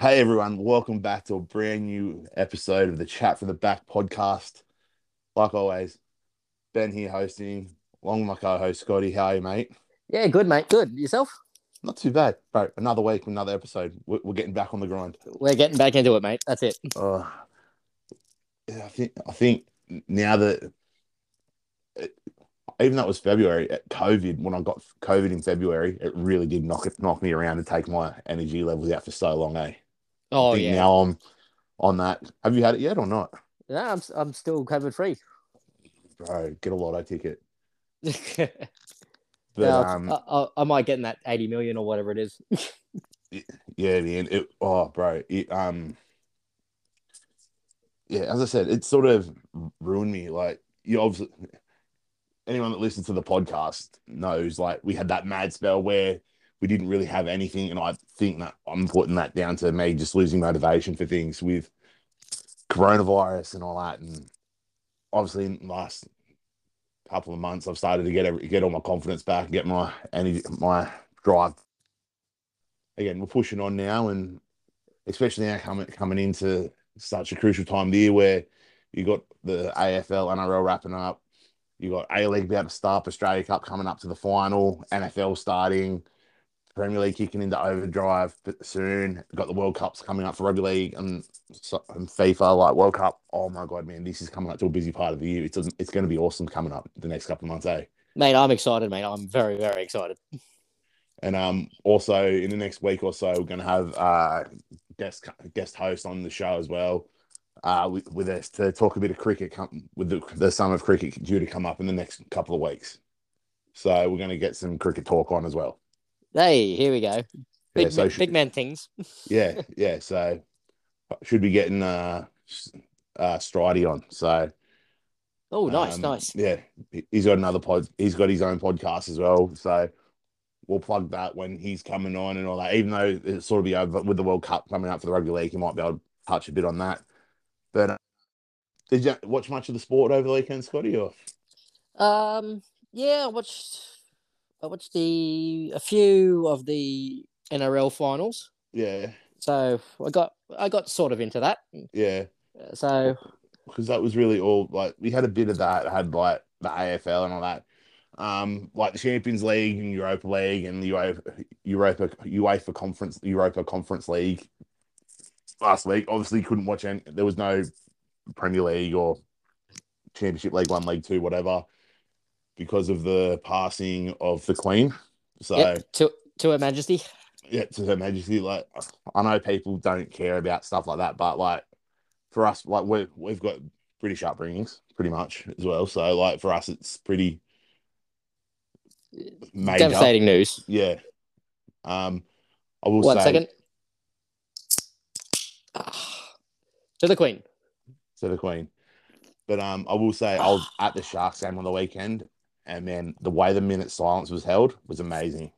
Hey everyone, welcome back to a brand new episode of the Chat from the Back podcast. Like always, Ben here hosting, along with my co-host Scotty. How are you, mate? Yeah, good, mate. Good. Yourself? Not too bad, bro. Another week, another episode. We're, we're getting back on the grind. We're getting back into it, mate. That's it. Uh, yeah, I think I think now that it, even though it was February, at COVID when I got COVID in February, it really did knock it knock me around and take my energy levels out for so long. Eh? Oh yeah. Now I'm on that. Have you had it yet or not, No, I'm I'm still COVID free. bro? Get a lotto ticket. yeah, But um, I, I, I might get in that eighty million or whatever it is. Yeah, man. It, oh, bro. It, um, yeah, as I said, it sort of ruined me. Like, you obviously, anyone that listens to the podcast knows, like, we had that mad spell where we didn't really have anything. And I think that I'm putting that down to me just losing motivation for things with coronavirus and all that. And obviously, in the last couple of months, I've started to get every, get all my confidence back, get my energy, my drive again, we're pushing on now, and especially now coming coming into such a crucial time of year where you got the AFL, NRL wrapping up, you got A League about to start, Australia Cup coming up to the final, NFL starting, Premier League kicking into overdrive soon. Got the World Cups coming up for rugby league and, and FIFA like World Cup. Oh my god, man, this is coming up to a busy part of the year. It's it's going to be awesome coming up the next couple of months, eh? mate, I'm excited, mate. I'm very, very excited. And um, also in the next week or so, we're going to have uh, guest guest host on the show as well, uh, with, with us to talk a bit of cricket. Com- with the, the summer of cricket due to come up in the next couple of weeks, so we're going to get some cricket talk on as well. Hey, here we go. Big, Yeah, so man, sh- big man things. Yeah, yeah. So should be getting uh, uh, Stridey on. So Oh, nice, um, nice. Yeah, he- he's got another pod. He's got his own podcast as well. So we'll plug that when he's coming on and all that. Even though it's sort of be over with the World Cup coming up for the rugby league, he might be able to touch a bit on that. But uh, did you watch much of the sport over the weekend, Scotty? Or Um, yeah, I watched. I watched the a few of the NRL finals. yeah, So I got I got sort of into that. yeah, So because that was really all. Like we had a bit of that. Had like the AFL and all that. Um, like the Champions League and Europa League and the Europa Europa UEFA Conference Europa Conference League last week. Obviously, couldn't watch any. There was no Premier League or Championship League One, League Two, whatever, because of the passing of the Queen. So yeah, to to Her Majesty. yeah, to Her Majesty. Like I know people don't care about stuff like that, but like for us, like we we've got British upbringings pretty much as well. So like for us, it's pretty major. Devastating news. Yeah. Um, I will One say second. To the Queen. to the Queen, but um, I will say I was at the Sharks game on the weekend, and man, the way the minute silence was held was amazing.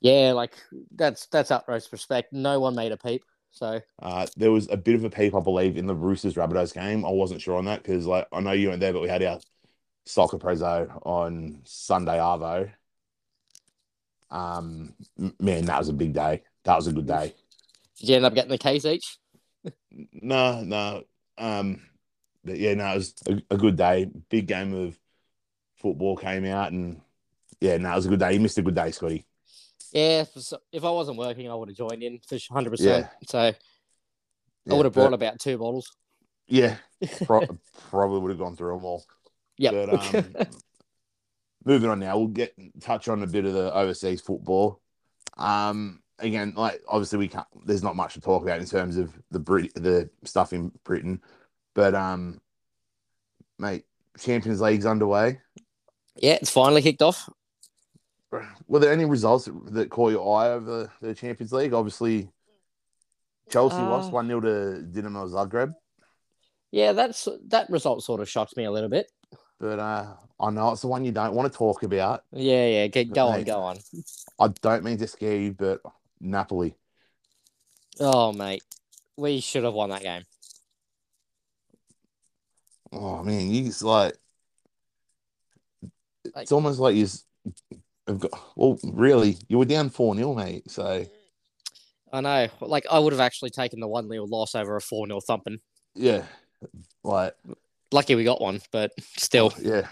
Yeah, like that's that's utmost respect. No one made a peep. So Uh, there was a bit of a peep, I believe, in the Roosters Rabbitohs game. I wasn't sure on that because, like, I know you weren't there, but we had our soccer prezzo on Sunday Arvo. Um, man, that was a big day. That was a good day. did you end up getting the case each? No, no. Um, but yeah, no, it was a, a good day. Big game of football came out, and yeah, no, it was a good day. You missed a good day, Scotty. Yeah, if, I wasn't working, I would have joined in for hundred percent. So I Yeah, would have brought but- about two bottles. Yeah, pro- probably would have gone through them all. Yeah. But um, moving on now, we'll get touch on a bit of the overseas football. Um, again, like obviously we can't. There's not much to talk about in terms of the Brit, the stuff in Britain, but um, mate, Champions League's underway. Yeah, it's finally kicked off. Were there any results that, caught your eye over the, the Champions League? Obviously, Chelsea Uh, lost one 0 to Dinamo Zagreb, Yeah, that's that result sort of shocked me a little bit. but uh, I know it's the one you don't want to talk about. Yeah, yeah, get, go on, Mate. go on. I don't mean to scare you, but Napoli. Oh, mate, we should have won that game. Oh man, you just like Like- it's almost like you have got well, really, you were down four 0 mate. So I know. Like I would have actually taken the one 0 loss over a four 0 thumping. Yeah, like Lucky we got one, but still. Oh, yeah.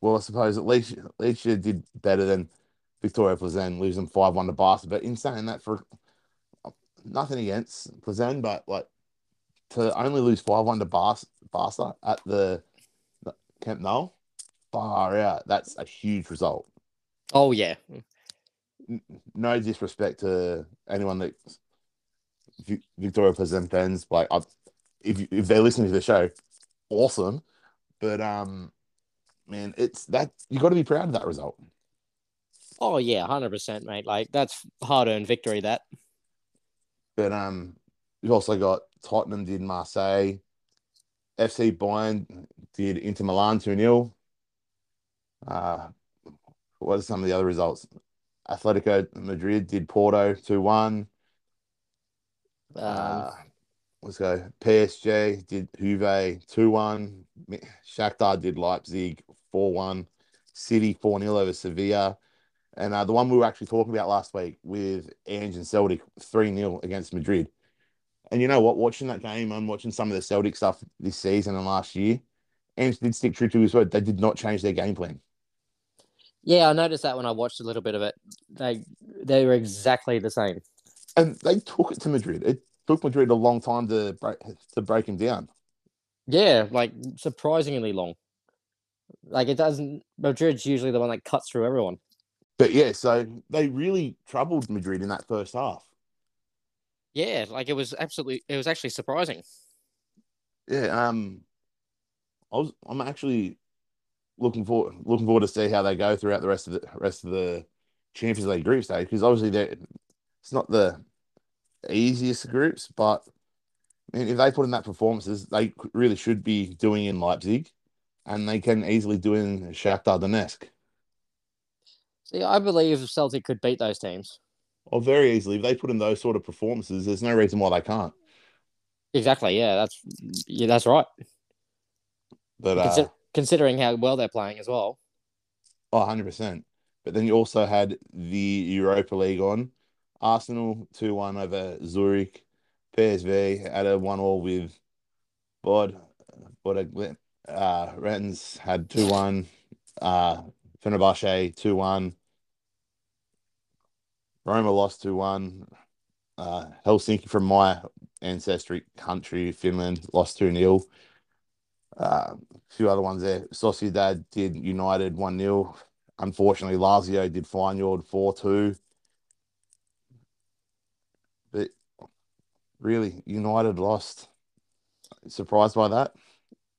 Well, I suppose at least at least you did better than Viktoria Plzeň losing five one to Barca. But in saying that, for nothing against Plzeň, but like to only lose five one to Barca, Barca at the Camp Nou, far out. That's a huge result. Oh yeah. No disrespect to anyone that Vi- Viktoria Plzeň fans. Like, I, if if they're listening to the show, awesome. But um, man, it's that you got to be proud of that result. Oh yeah, hundred percent, mate. Like that's hard earned victory. That. But um, you've also got Tottenham did Marseille, FC Bayern did Inter Milan two 0 Uh, what are some of the other results? Atletico Madrid did Porto two one. Um, Uh, let's go. PSG did Juve 2 1. Shakhtar did Leipzig 4 1. City 4 0 over Sevilla. And uh, the one we were actually talking about last week with Ange and Celtic 3 0 against Madrid. And you know what? Watching that game and watching some of the Celtic stuff this season and last year, Ange did stick true to his word. They did not change their game plan. Yeah, I noticed that when I watched a little bit of it. They they were exactly the same. And they took it to Madrid. It took Madrid a long time to break, to break him down. Yeah, like surprisingly long. Like it doesn't. Madrid's usually the one that cuts through everyone. But yeah, so they really troubled Madrid in that first half. Yeah, like it was absolutely. It was actually surprising. Yeah, um, I was I'm actually looking forward looking forward to see how they go throughout the rest of the rest of the Champions League group stage because obviously they it's not the easiest groups, but I mean, if they put in that performances, they really should be doing in Leipzig, and they can easily do in Shakhtar Donetsk, See, I believe Celtic could beat those teams. or very easily. If they put in those sort of performances, there's no reason why they can't. Exactly. Yeah, that's yeah, that's right. But uh, considering how well they're playing as well. Oh, 100%. But then you also had the Europa League on. Arsenal 2 1 over Zurich. PSV at a 1 all with Bod. Bod uh, Rennes had 2 1. Uh, Fenerbahce 2 1. Roma lost 2 1. Uh, Helsinki from my ancestry country, Finland, lost 2 0. Uh, a few other ones there. Sociedad did United 1 0. Unfortunately, Lazio did Feyenoord 4 2. But really, United lost. Surprised by that?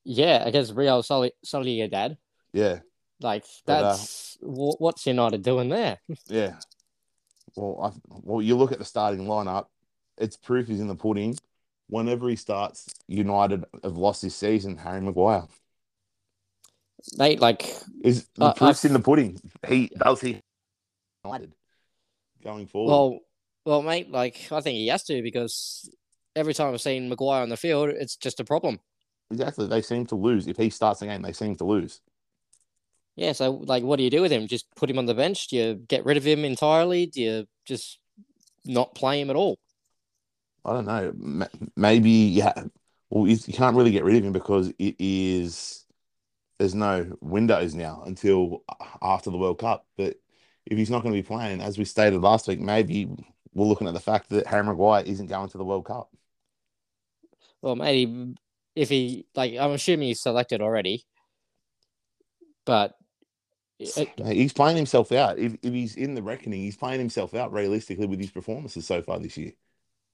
Yeah, against Real Soli- Sociedad. Yeah, Like But, uh, that's what's United doing there? yeah. Well, I, well, you look at the starting lineup, it's proof is in the pudding. Whenever he starts, United have lost this season. Harry Maguire Mate, like is the Uh, proof's I've- in the pudding. He does he United going forward. well, well, mate, like I think he has to because every time I've seen Maguire on the field, it's just a problem. exactly, they seem to lose. If he starts the game, they seem to lose. Yeah, so like, what do you do with him? Just put him on the bench? Do you get rid of him entirely? Do you just not play him at all? I don't know. Maybe yeah. Well, you you can't really get rid of him because it is there's no windows now until after the World Cup. But if he's not going to be playing, as we stated last week, maybe we're looking at the fact that Harry Maguire isn't going to the World Cup. Well, maybe if he like, I'm assuming he's selected already, but uh, it, He's playing himself out. If, if he's in the reckoning, he's playing himself out realistically with his performances so far this year.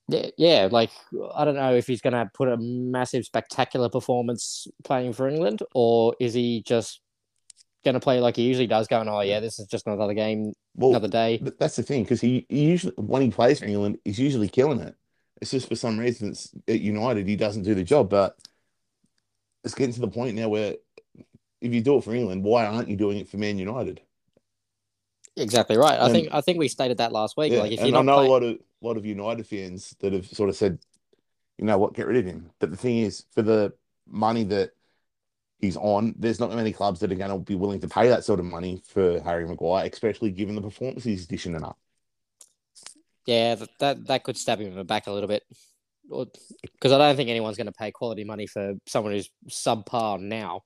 Yeah, yeah, like I don't know if he's going to put a massive, spectacular performance playing for England, or is he just going to play like he usually does, going, "Oh yeah, this is just another game, Well, another day." But that's the thing, because he, he usually when he plays for England, he's usually killing it. It's just for some reason it's at United he doesn't do the job. But it's getting to the point now where if you do it for England, why aren't you doing it for Man United? Exactly right. I And- think I think we stated that last week. Yeah, Like if and you're I not know playing, a lot of lot of United fans that have sort of said, you know what, get rid of him. But the thing is, for the money that he's on, there's not many clubs that are going to be willing to pay that sort of money for Harry Maguire, especially given the performances he's dishing it up. Yeah, that that, that could stab him in the back a little bit. Because I don't think anyone's going to pay quality money for someone who's subpar now.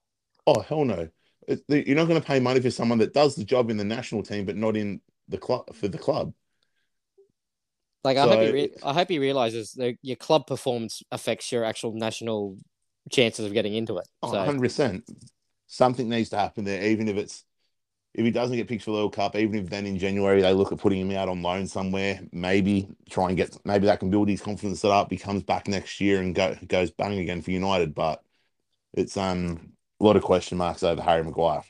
Oh hell no! You're not going to pay money for someone that does the job in the national team, but not in the club for the club. Like I hope he re- I hope he realizes that your club performance affects your actual national chances of getting into it. So 100 percent. Something needs to happen there, even if it's if he doesn't get picked for the World Cup, even if then in January they look at putting him out on loan somewhere, maybe try and get maybe that can build his confidence up. He comes back next year and go goes bang again for United, but it's um a lot of question marks over Harry Maguire.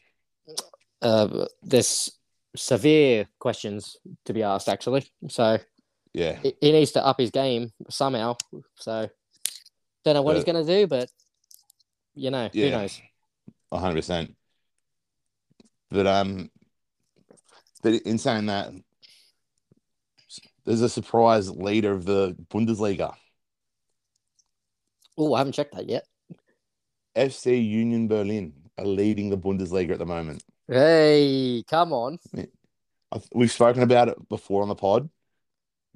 uh, there's severe questions to be asked actually. So Yeah, he, he needs to up his game somehow. So don't know what he's going to do, but you know who knows. hundred percent. But um, but in saying that, there's a surprise leader of the Bundesliga. Oh, I haven't checked that yet. FC Union Berlin are leading the Bundesliga at the moment. Hey, come on. We've spoken about it before on the pod.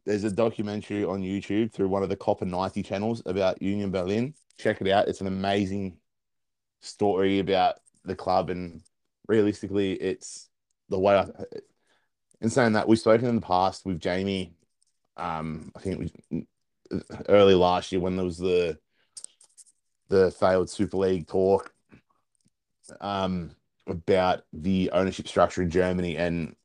There's a documentary on YouTube through one of the COPA90 channels about Union Berlin. Check it out. It's an amazing story about the club, and realistically, it's the way I. In saying that, we've spoken in the past with Jamie. Um, I think it was early last year when there was the the failed Super League talk um, about the ownership structure in Germany, and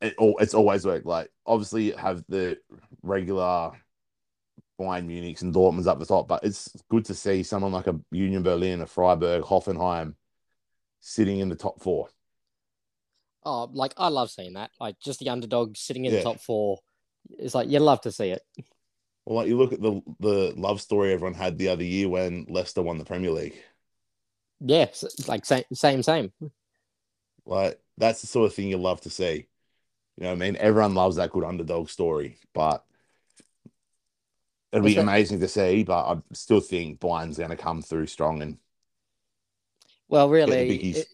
it all it's always worked. Like obviously you have the regular Bayern Munichs and Dortmund's up the top, but it's good to see someone like a Union Berlin, a Freiburg, Hoffenheim sitting in the top four. Oh, like I love seeing that. Like just the underdog sitting in Yeah. the top four. It's like you love to see it. Well, like you look at the the love story everyone had the other year when Leicester won the Premier League. Yeah, like same, same, same. Like that's the sort of thing you love to see. You know what I mean? Everyone loves that good underdog story, but it'll be amazing to see. But I still think Bayern's going to come through strong and Well, really, it,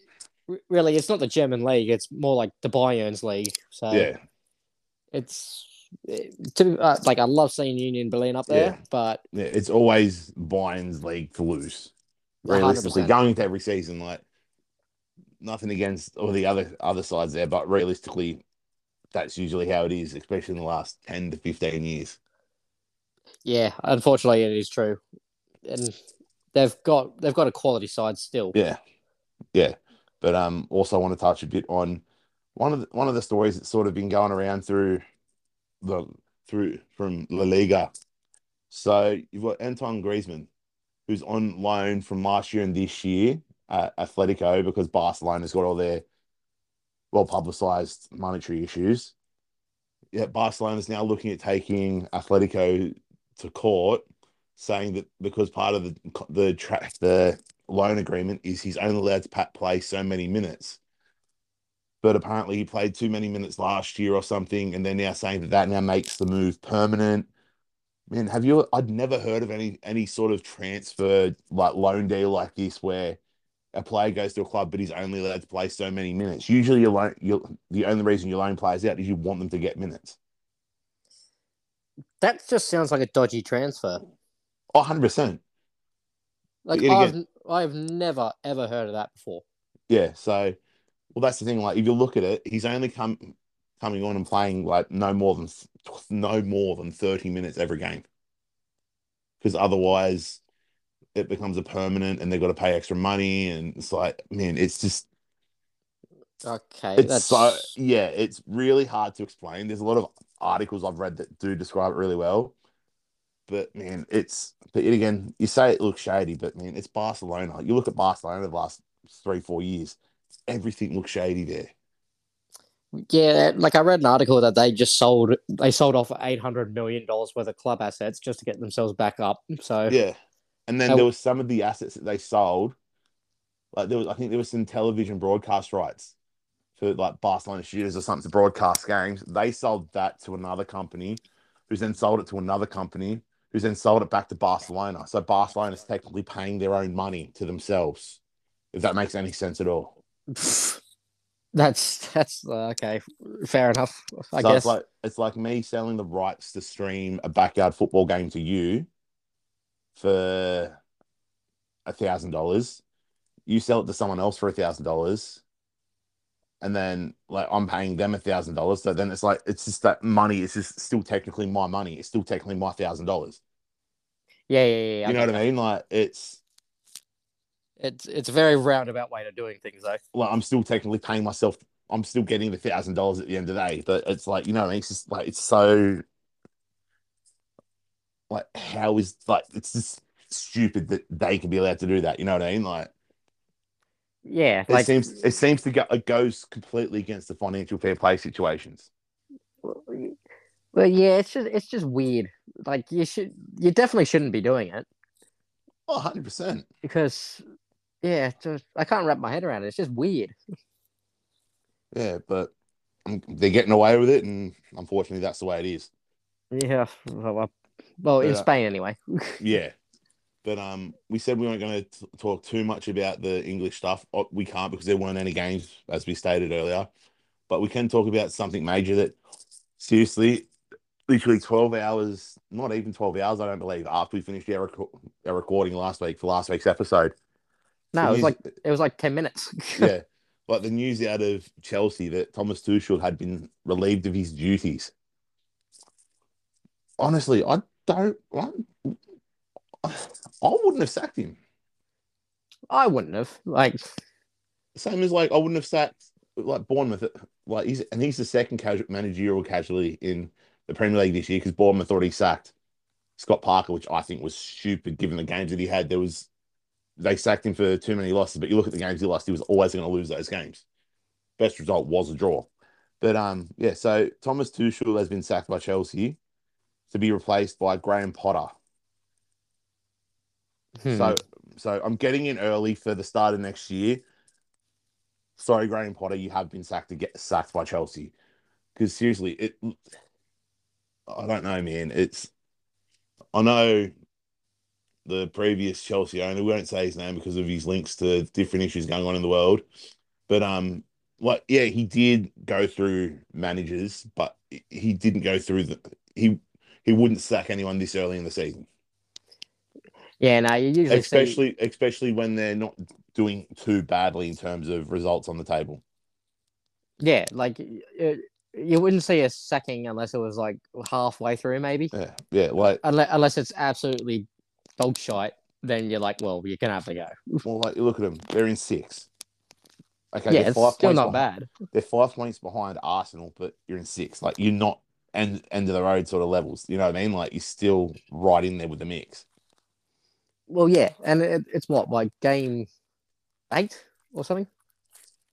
really, it's not the German league. It's more like the Bayern's league. So yeah, it's it- to uh, like I love seeing Union Berlin up there, Yeah. but yeah, it's always Bayern's league to lose. Realistically, 100%. going into every season, like nothing against all the other other sides there, but realistically, that's usually how it is, especially in the last ten to fifteen years. yeah, unfortunately, it is true, and they've got they've got a quality side still. Yeah, yeah. But um, also want to touch a bit on one of the, one of the stories that's sort of been going around through the through from La Liga. So you've got Anton Griezmann, who's on loan from last year and this year at Atletico because Barcelona's got all their well publicized monetary issues. Yeah, Barcelona's now looking at taking Atletico to court, saying that because part of the the tra- the loan agreement is he's only allowed to play so many minutes. But apparently he played too many minutes last year or something, and they're now saying that that now makes the move permanent. Man, have you? I'd never heard of any any sort of transfer like loan deal like this where player goes to a club but he's only allowed to play so many minutes. Usually, you loan you the only reason you loan players out is you want them to get minutes. That just sounds like a dodgy transfer. Oh, 100 percent. Like Yet I've again- I've never ever heard of that before. Yeah, so well, that's the thing. Like, if you look at it, he's only come coming on and playing like no more than no more than thirty minutes every game, because otherwise it becomes a permanent, and they've got to pay extra money, and it's like, man, it's just Okay, it's that's so yeah, it's really hard to explain. There's a lot of articles I've read that do describe it really well, but man, it's but yet again, you say it looks shady, but man, it's Barcelona. You look at Barcelona the last three, four years, everything looks shady there. yeah. Like I read an article that they just sold they sold off eight hundred million dollars worth of club assets just to get themselves back up. So Yeah, and then there was some of the assets that they sold, like there was, I think there was some television broadcast rights for like Barcelona Studios or something to broadcast games. They sold that to another company, who's then sold it to another company, who's then sold it back to Barcelona. So Barcelona is technically paying their own money to themselves, if that makes any sense at all. That's that's uh, okay. Fair enough. I so guess. it's like it's like me selling the rights to stream a backyard football game to you for a thousand dollars. You sell it to someone else for a thousand dollars, and then like I'm paying them a thousand dollars. So then it's like it's just that money. It's just still technically my money. It's still technically my thousand dollars. yeah, yeah, yeah. You know what I mean? Like it's It's it's a very roundabout way of doing things, though. like I'm still technically paying myself. I'm still getting the thousand dollars at the end of the day. But it's like you know, what I mean? it's just like it's so like how is like it's just stupid that they can be allowed to do that. You know what I mean? Like Yeah, it like seems it seems to go it goes completely against the financial fair play situations. well, yeah, it's just it's just weird. Like you should, you definitely shouldn't be doing it Oh, 100 percent. because, yeah, just, I can't wrap my head around it. It's just weird. Yeah, but they're getting away with it, and unfortunately, that's the way it is. Yeah, well, well, well in Yeah. Spain anyway. Yeah. But um, we said we weren't going to talk too much about the English stuff. We can't because there weren't any games, as we stated earlier. But we can talk about something major that, seriously, literally 12 hours, not even 12 hours, I don't believe, after we finished our, reco- our recording last week for last week's episode. No, it was news- like it was like ten minutes. yeah, like the news out of Chelsea that Thomas Tuchel had been relieved of his duties. Honestly, I don't. I, I wouldn't have sacked him. I wouldn't have. Like, Same as like I wouldn't have sacked like Bournemouth. Like he's and he's the second casual, managerial casualty in the Premier League this year because Bournemouth already sacked Scott Parker, which I think was stupid given the games that he had. There was they sacked him for too many losses, but you look at the games he lost, he was always going to lose those games. Best result was a draw. But um, yeah. So Thomas Tuchel has been sacked by Chelsea to be replaced by Graham Potter. hmm. So so I'm getting in early for the start of next year. Sorry, Graham Potter, you have been sacked to get sacked by Chelsea. Because seriously, it I don't know, man. It's I know the previous Chelsea owner, we won't say his name because of his links to different issues going on in the world. But um like yeah, he did go through managers, but he didn't go through the he he wouldn't sack anyone this early in the season yeah, no, you usually see, especially especially when they're not doing too badly in terms of results on the table. yeah, like it, you wouldn't see a sacking unless it was like halfway through, maybe. Yeah, yeah. Like, Unless, unless it's absolutely dog shite, then you're like, well, you're gonna have to go. well, like look at them; they're in six. Okay, yeah, it's five still not behind, bad. They're five points behind Arsenal, but you're in six. Like you're not end end of the road sort of levels. You know what I mean? Like you're still right in there with the mix. Well, yeah, and it, it's what like game eight or something.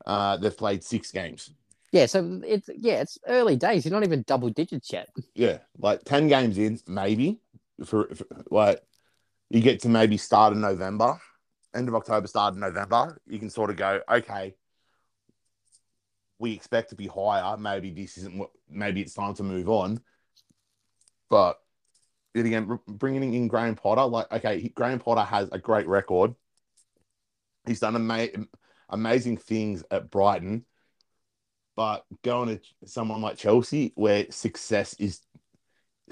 Uh, they've played six games. Yeah, so it's yeah, it's early days. You're not even double digits yet. Yeah, like ten games in, maybe for, for like you get to maybe start in November, end of October, start in November. You can sort of go, okay, we expect to be higher. Maybe this isn't what. Maybe it's time to move on. But then again, bringing in Graham Potter, like okay, he, Graham Potter has a great record. He's done ama- amazing things at Brighton, but going to someone like Chelsea, where success is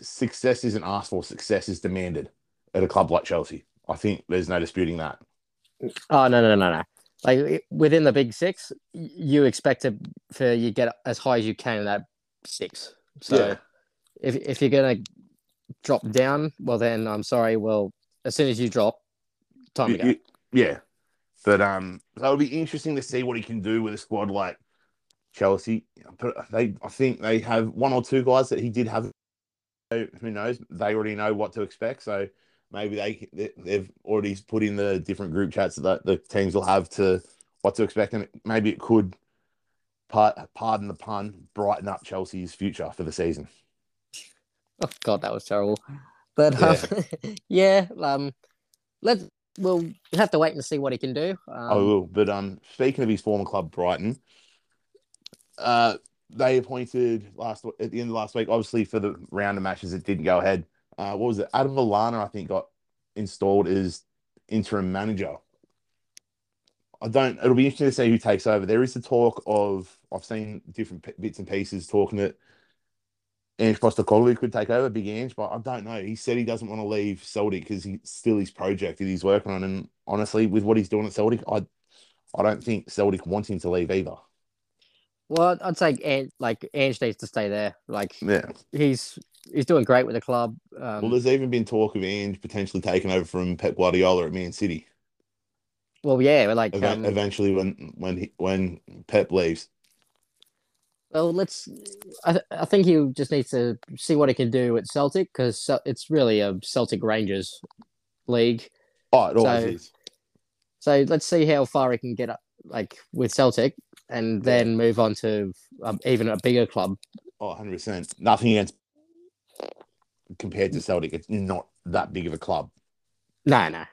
success isn't asked for, success is demanded at a club like Chelsea. I think there's no disputing that. Oh no no no no! Like within the big six, you expect to for you get as high as you can in that six. So Yeah. if if you're gonna drop down, well then I'm sorry. Well, as soon as you drop, time to go. Y- y- yeah, but um, so it'll be interesting to see what he can do with a squad like Chelsea. But they, I think they have one or two guys that he did have. Who knows? They already know what to expect. So maybe they they- they've already put in the different group chats that the teams will have to what to expect, and maybe it could, part, pardon the pun, brighten up Chelsea's future for the season. Oh god, that was terrible. But um, yeah, um, let's we'll have to wait and see what he can do. Um, I will. But um, speaking of his former club, Brighton, uh, they appointed last at the end of last week. Obviously, for the round of matches, it didn't go ahead. Uh, what was it? Adam Lallana, I think, got installed as interim manager. I don't. It'll be interesting to see who takes over. There is the talk of I've seen different p- bits and pieces talking that Ange Postecoglou could take over, Big Ange, but I don't know. He said he doesn't want to leave Celtic because he's still his project that he's working on. And honestly, with what he's doing at Celtic, I I don't think Celtic want him to leave either. Well, I'd say like Ange needs to stay there. Like Yeah. he's he's doing great with the club. Um, Well, there's even been talk of Ange potentially taking over from Pep Guardiola at Man City. well, yeah, like Eve- um, eventually, when when he, when Pep leaves. well, let's. I, th- I think he just needs to see what he can do at Celtic because it's really a Celtic Rangers league. Oh, it always So- is. So let's see how far he can get up, like with Celtic, and then move on to um, even a bigger club. Oh, 100 percent. Nothing against compared to Celtic. It's not that big of a club. No, no,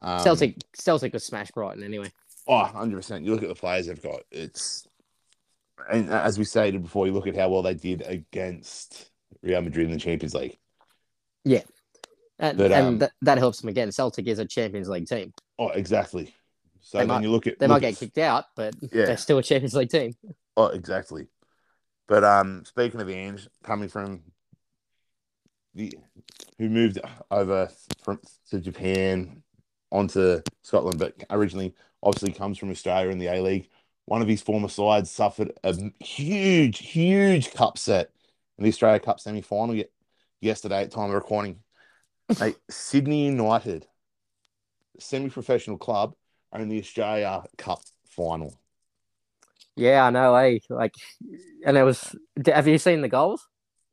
Um, Celtic. Celtic was smash Brighton anyway. Oh, 100 percent. You look at the players they've got. It's and as we stated before, you look at how well they did against Real Madrid in the Champions League. And, But, and um, that, that helps them again. Celtic is a Champions League team. Oh, exactly. So They then might- you look at They look might get at- kicked out, but Yeah. they're still a Champions League team. Oh, exactly. But um, speaking of Ange, coming from who moved over from to Japan onto Scotland, but originally obviously comes from Australia in the A League. One of his former sides suffered a huge, huge cup set in the Australia Cup semi final yesterday at time of recording. Mate, Sydney United, semi professional club, are in the Australia Cup final. Yeah, I know. Eh? Like, and it was. Have you seen the goals?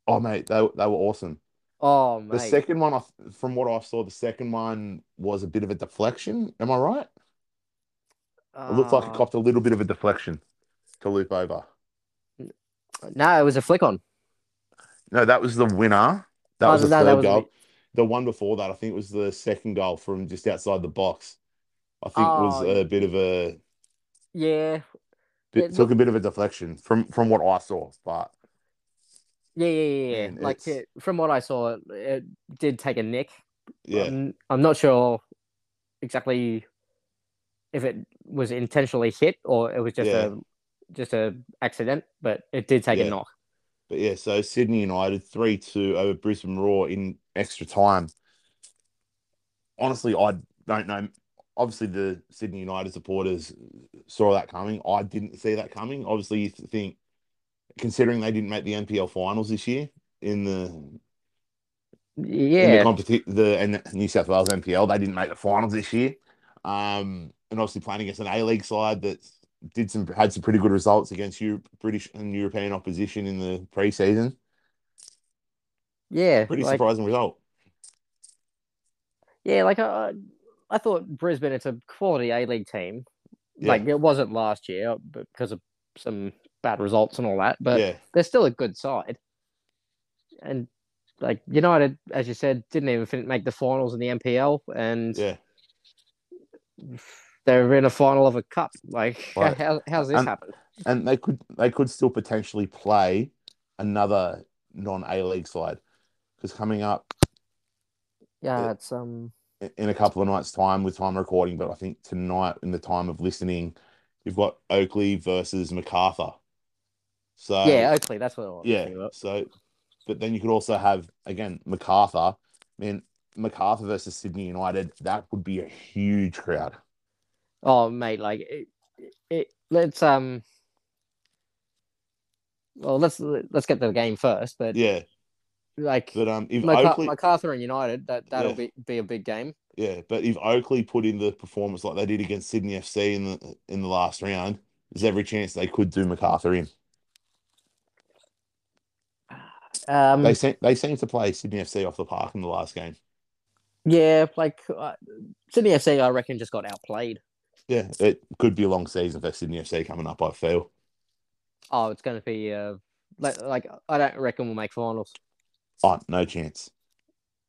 Oh, mate, they, they were awesome. Oh, The second one, I- from what I saw, the second one was a bit of a deflection. Am I right? It looked like it Uh, copped a little bit of a deflection to loop over. No, it was a flick on. No, that was the winner. That Oh, was the no, third was a goal. bit- The one before that, I think, it was the second goal from just outside the box. I think was Oh, a bit of a Yeah, bit, It took a bit of a deflection from from what I saw. But yeah, yeah, yeah. yeah. Man, like it, uh, from what I saw, it, did take a nick. yeah, I'm, I'm not sure exactly if it was intentionally hit or it was just Yeah. a just a accident, but it did take Yeah. a knock. But yeah, so Sydney United 3 2 over Brisbane Roar in extra time. Honestly, I don't know. Obviously, the Sydney United supporters saw that coming. I didn't see that coming. Obviously, you think, considering they didn't make the NPL finals this year in the yeah in the competition, the and the New South Wales NPL, they didn't make the finals this year. Um, and obviously playing against an A League side that did some had some pretty good results against Europe, British and European opposition in the preseason. yeah, Pretty like, surprising result. yeah. Like I, I thought Brisbane. It's a quality A League team. Yeah. Like it wasn't last year but because of some bad results and all that, but yeah, they're still a good side. And like United, as you said, didn't even make the finals in the NPL, and yeah. they're in a final of a cup. Like, Right. how, how's this And- happened? And they could they could still potentially play another non A League side because coming up Yeah, yeah. it's um, in a couple of nights' time with time recording, but I think tonight in the time of listening, you've got Oakleigh versus MacArthur. So yeah, Oakleigh. That's what I was yeah. So, but then you could also have again MacArthur. I mean, MacArthur versus Sydney United. That would be a huge crowd. Oh, mate, like it, it, let's um. Well, let's let's get to the game first, but Yeah, like but um, if Oakleigh, MacArthur and United, that that'll Yeah. be be a big game. yeah, but if Oakleigh put in the performance like they did against Sydney FC in the in the last round, there's every chance they could do MacArthur in. Um, They seem they seem to play Sydney FC off the park in the last game. yeah, like uh, Sydney FC, I reckon just got outplayed. Yeah, it could be a long season for Sydney FC coming up. I feel. Oh, it's going to be uh, like, like I don't reckon we'll make finals. Oh, no chance.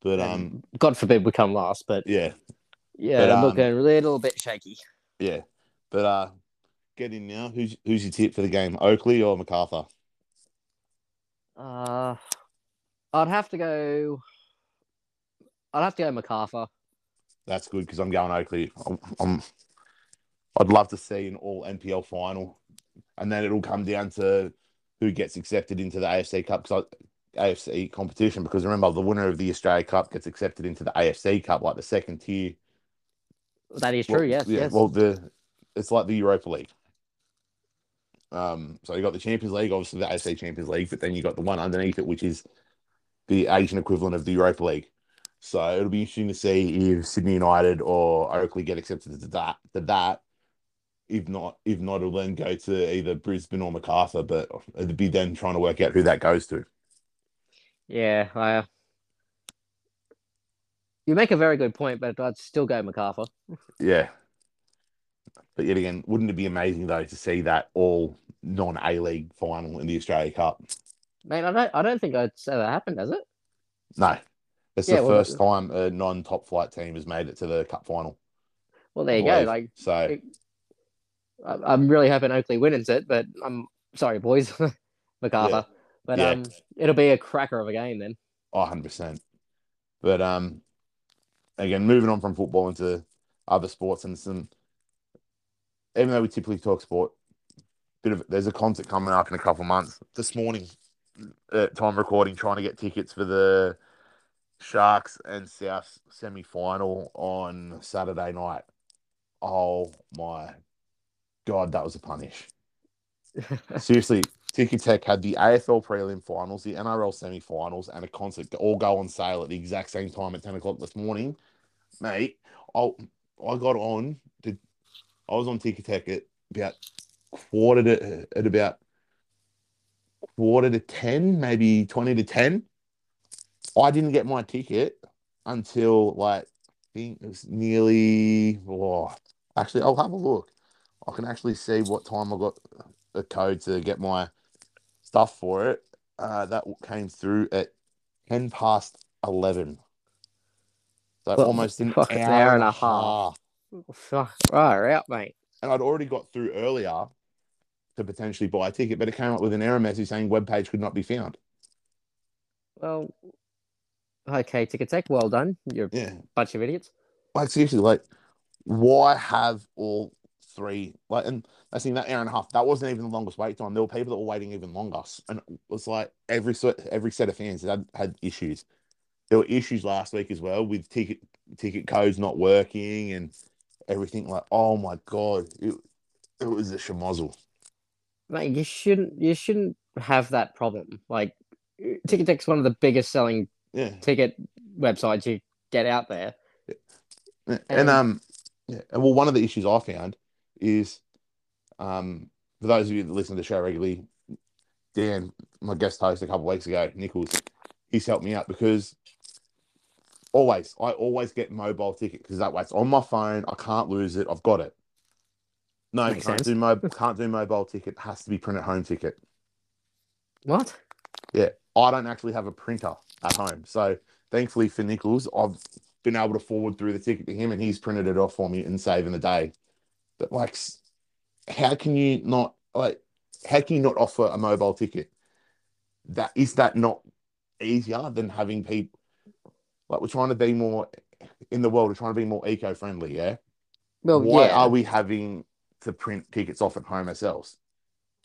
But And um, God forbid we come last, but yeah, yeah, But, I'm um, looking a little bit shaky. yeah. But uh, get in now. Who's who's your tip for the game? Oakleigh or MacArthur? Uh, I'd have to go. I'd have to go MacArthur. That's good because I'm going Oakleigh. I'm, I'm I'd love to see an all NPL final, and then it'll come down to who gets accepted into the AFC Cup because AFC competition. Because remember, the winner of the Australia Cup gets accepted into the AFC Cup, like the second tier. That is true. Well, yes. yeah, yes. Well, the it's like the Europa League. Um, so you got the Champions League, obviously the AFC Champions League, but then you got the one underneath it, which is the Asian equivalent of the Europa League. So it'll be interesting to see if Sydney United or Oakleigh get accepted to that. To that, if not, if not, it'll then go to either Brisbane or Macarthur. But it'd be then trying to work out who that goes to. yeah. Uh, you make a very good point, but I'd still go MacArthur. Yeah. But yet again, wouldn't it be amazing though to see that all non A League final in the Australia Cup? Man, I don't. I don't think it's ever happened, has it? No, it's Yeah, the well, first time a non top flight team has made it to the cup final. Well, there you go. Like, so, it- I'm really hoping Oakleigh wins it, but I'm sorry, boys, MacArthur. But Yeah. um, it'll be a cracker of a game then. oh, 100%. But um, again, moving on from football into other sports and some, even though we typically talk sport, bit of there's a concert coming up in a couple months. This morning, at time recording, trying to get tickets for the Sharks and South semi final on Saturday night. Oh my god, that was a punish. Seriously, Ticketek had the AFL prelim finals, the NRL semi finals, and a concert all go on sale at the exact same time at 10 o'clock this morning. Mate, I, I got on, to, I was on Ticketek at about quarter to, at about quarter to 10, maybe 20 to 10. I didn't get my ticket until like, I think it was nearly, oh, actually, I'll have a look. I can actually see what time I got a code to get my stuff for it. Uh, that came through at 10 past 11. So Well, almost an hour, an hour and a half. half. Fuck, right, out, mate. And I'd already got through earlier to potentially buy a ticket, but it came up with an error message saying web page could not be found. Well, okay, Ticketek, well done. You're a bunch of idiots. Like seriously, like why have all three like and I think that hour and a half, that wasn't even the longest wait time. There were people that were waiting even longer. And it was like every set every set of fans had had issues. There were issues last week as well with ticket ticket codes not working and everything like oh my god. It, it was a schmozzle. Mate, you shouldn't. You shouldn't have that problem. Like, Ticketek's one of the biggest selling Yeah. ticket websites you get out there. And, And- um, yeah, and well, one of the issues I found is, um, for those of you that listen to the show regularly, Dan, my guest host a couple of weeks ago, Nichols, he's helped me out because always, I always get mobile ticket because that way it's on my phone. I can't lose it. I've got it. No, Makes can't sense. do mo- can't do mobile ticket. Has to be print at home ticket. What? Yeah, I don't actually have a printer at home, so thankfully for Nichols, I've been able to forward through the ticket to him, and he's printed it off for me and saving the day. But like, how can you not like? How can you not offer a mobile ticket? That is that not easier than having people like we're trying to be more in the world. We're trying to be more eco-friendly. Yeah. Well, Why yeah. are we having to print tickets off at home ourselves?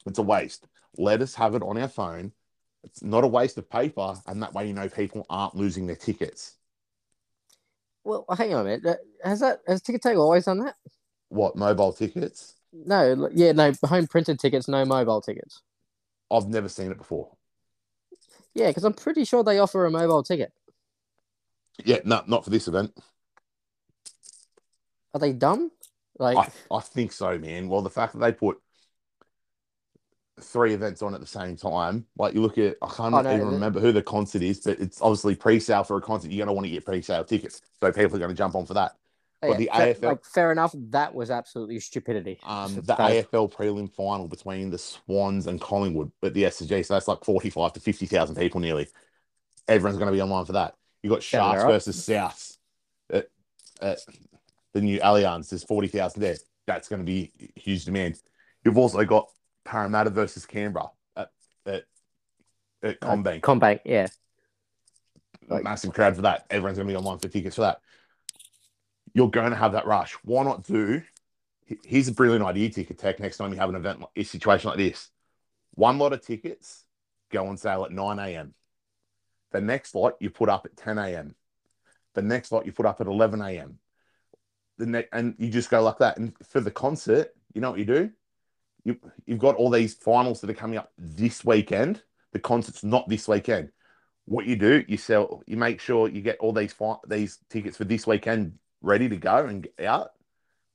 It's a waste. Let us have it on our phone. It's not a waste of paper, and that way you know people aren't losing their tickets. Well, hang on a minute. Has that has Ticketek always done that? What mobile tickets? No, yeah, no, home printed tickets, no mobile tickets. I've never seen it before. Yeah, because I'm pretty sure they offer a mobile ticket. Yeah, no, not for this event. Are they dumb? Like, I, I think so, man. Well, the fact that they put three events on at the same time, like you look at, I can't Oh, no, even remember who the concert is, but it's obviously pre-sale for a concert. You're going to want to get pre-sale tickets, so people are going to jump on for that. yeah, the fa- AFL like, fair enough. That was absolutely stupidity. Um, the that- AFL prelim final between the Swans and Collingwood at the SCG, so that's like forty-five to fifty thousand people nearly. Everyone's going to be online for that. You got Sharks alright. versus Souths at, at the new Allianz. There's forty thousand there. That's going to be huge demand. You've also got Parramatta versus Canberra at at, at oh, CommBank. CommBank, yeah. like- Massive crowd for that. Everyone's going to be online for tickets for that. You're going to have that rush. Why not do here's a brilliant idea, Ticketek. Next time you have an event, a situation like this, one lot of tickets go on sale at 9 a.m. The next lot you put up at 10 a.m. The next lot you put up at 11 a.m. The and you just go like that. And for the concert, you know what you do? You, you've got all these finals that are coming up this weekend. The concert's not this weekend. What you do, you sell, you make sure you get all these fi- these tickets for this weekend ready to go and out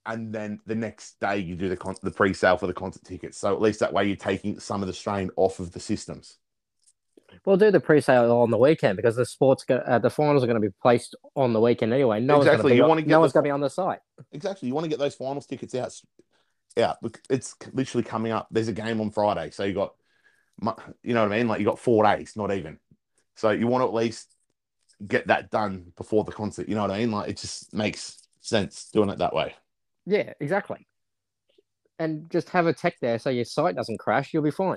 and then the next day you do the con- the pre-sale for the concert tickets. So at least that way you're taking some of the strain off of the systems. We'll do the pre-sale on the weekend because the sports, go, uh, the finals are going to be placed on the weekend anyway. No Exactly. one's going You to wanna be. No the- one's going to be on the site. Exactly. You want to get those finals tickets out. Yeah, it's literally coming up. There's a game on Friday, so you got, you know what I mean? Like you got four days, not even. So you want to at least get that done before the concert. You know what I mean? Like it just makes sense doing it that way. Yeah, exactly. And just have a tech there so your site doesn't crash. You'll be fine.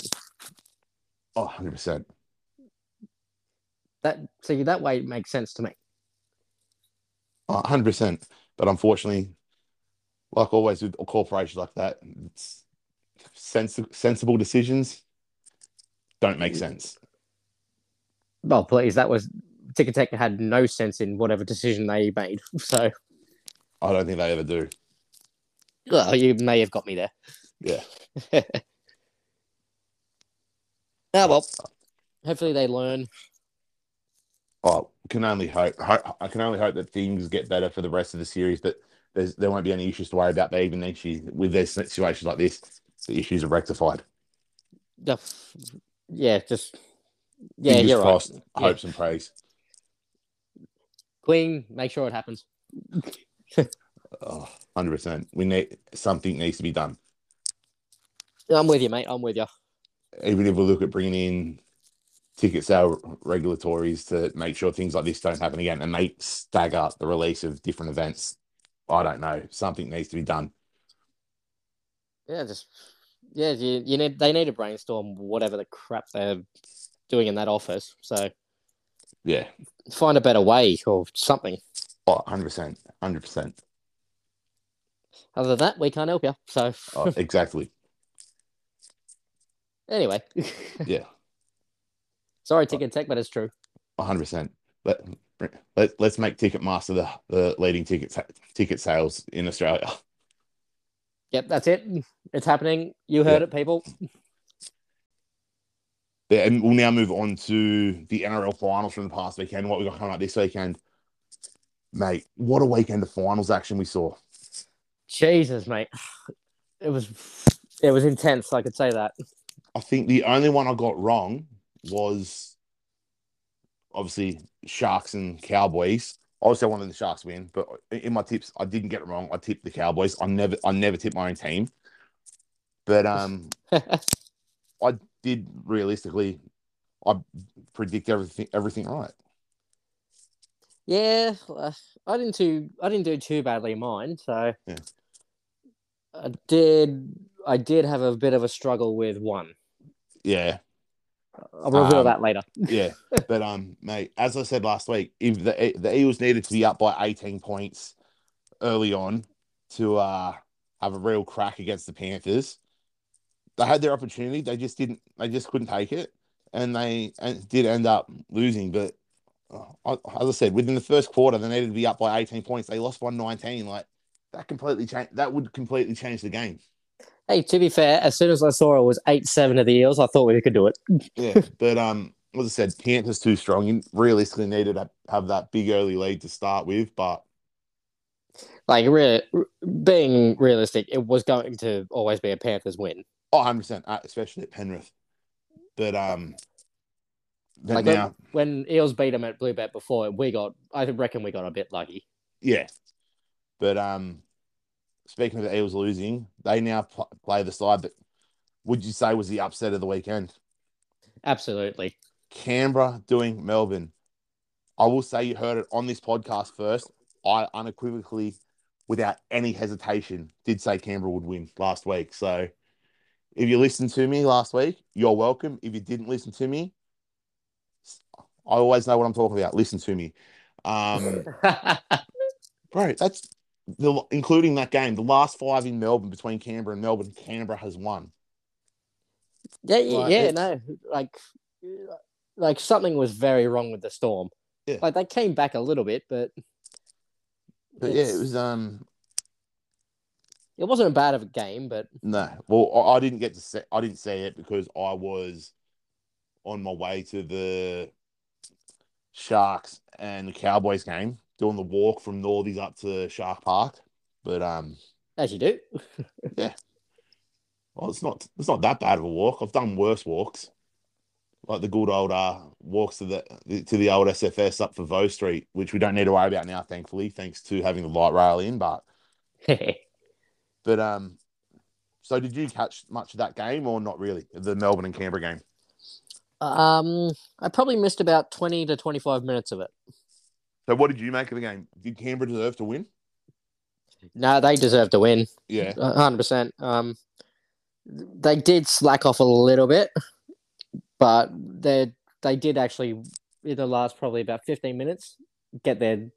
Oh, 100 percent. That see that way it makes sense to me. Oh, 100%. But unfortunately, like always with corporations like that, it's sens- sensible decisions don't make sense. Well, please, that was Ticketek had no sense in whatever decision they made. So, I don't think they ever do. well, you may have got me there. Yeah. Ah, well, hopefully they learn. Oh, can only hope. ho- I can only hope that things get better for the rest of the series. That there's there won't be any issues to worry about. But even next year, with their situations like this, the issues are rectified. Yeah, Yeah, just yeah, Fingers you're crossed. right. Hopes and praise. Queen, make sure it happens. Oh, 100%. We need something needs to be done. I'm with you, mate. I'm with you. even if we look at bringing in ticket sale regulatories to make sure things like this don't happen again and they stagger the release of different events. I don't know. Something needs to be done. Yeah, just yeah, you, you need they need to brainstorm whatever the crap they're doing in that office. So Yeah. find a better way or something. Oh, 100%. 100%. Other than that, we can't help you. So Oh, exactly. anyway, Yeah. sorry, Ticketek, but it's true. 100%. Let, let, let's make Ticketmaster the, the leading ticket, ticket sales in Australia. Yep, that's it. It's happening. You heard it, people. Yeah, and we'll now move on to the NRL finals from the past weekend. What we got coming up this weekend, mate? What a weekend of finals action we saw. Jesus, mate. It was it was intense. I could say that. I think the only one I got wrong was obviously Sharks and Cowboys. Obviously, I wanted the Sharks win, but in my tips, I didn't get it wrong. I tipped the Cowboys. I never, I never tipped my own team, but um, I did realistically. I predict everything, everything right. yeah, uh, I didn't too I didn't do too badly in mine. So Yeah. I did I did have a bit of a struggle with one. Yeah, I'll reveal Um, that later. yeah, but um, mate, as I said last week, if the the Eagles needed to be up by eighteen points early on to uh have a real crack against the Panthers, they had their opportunity. They just didn't. They just couldn't take it, and they and did end up losing. But uh, as I said, within the first quarter, they needed to be up by eighteen points. They lost by nineteen. Like that completely changed. That would completely change the game. Hey, to be fair, as soon as I saw it was eight seven of the Eels, I thought we could do it. Yeah, but um, as I said, Panthers too strong. You realistically needed to have that big early lead to start with, but Like, really, being realistic, it was going to always be a Panthers win. oh, 100 percent, especially at Penrith. But um, but Like now, when Eels beat them at Bluebet before, we got I reckon we got a bit lucky. yeah. But um, speaking of the Eels losing, they now pl- play the side that would you say was the upset of the weekend? Absolutely. Canberra doing Melbourne. I will say you heard it on this podcast first. I unequivocally, without any hesitation, did say Canberra would win last week. So if you listened to me last week, you're welcome. If you didn't listen to me, I always know what I'm talking about. Listen to me. Um, bro, that's the including that game, the last five in Melbourne between Canberra and Melbourne, Canberra has won. Yeah, yeah, Like, yeah, no, like, like something was very wrong with the Storm. Yeah. Like they came back a little bit, but But yeah, it was um it wasn't a bad of a game. But no. Well, I, I didn't get to see I didn't see it because I was on my way to the Sharks and the Cowboys game, doing the walk from Northies up to Shark Park. But um as you do, yeah. well, it's not it's not that bad of a walk. I've done worse walks. Like the good old uh walks to the to the old SFS up for Foveaux Street, which we don't need to worry about now, thankfully, thanks to having the light rail in. But But um, so did you catch much of that game or not really? The Melbourne and Canberra game. um, I probably missed about twenty to twenty-five minutes of it. So what did you make of the game? Did Canberra deserve to win? No, they deserve to win. Yeah, hundred percent. Um, they did slack off a little bit, but they they did actually in the last probably about fifteen minutes get their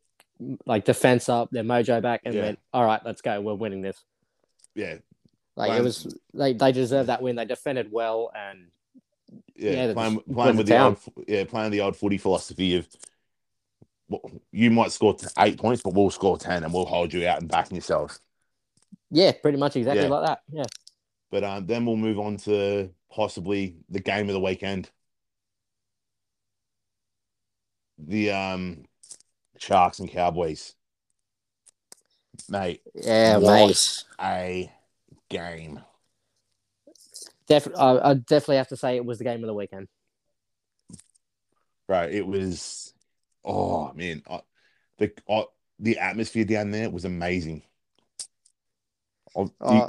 like defense up, their mojo back, and Yeah. went, "All right, let's go. We're winning this." yeah, Like Playing- it was, they they deserved that win. They defended well, and yeah. Yeah, playing playing with it the down. old yeah playing the old footy philosophy of you might score eight points, but we'll score ten and we'll hold you out and back yourselves. yeah, pretty much exactly Yeah. like that. Yeah. But um, then we'll move on to possibly the game of the weekend. The um, Sharks and Cowboys, mate. Yeah, What? mate. A game. Def- I, I definitely have to say it was the game of the weekend. Right. It was, oh man, I, the I, the atmosphere down there was amazing. I- Uh,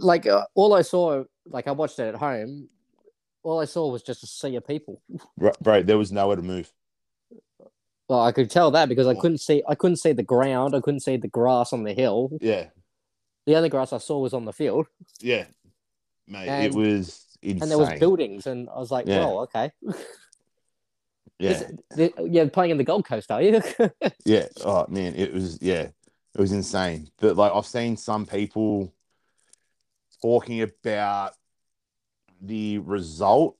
like uh, all I saw, like I watched it at home. All I saw was just a sea of people. bro, bro, there was nowhere to move. Well, I could tell that because I Oh. couldn't see. I couldn't see the ground. I couldn't see the grass on the hill. Yeah, The only grass I saw was on the field, yeah, mate. it And- was insane. and there was buildings. And I was like, Yeah. "Oh, okay." yeah, Is it- the- You're playing in the Gold Coast, are you? yeah. Oh man, it was yeah, it was insane. But like I've seen some people talking about the result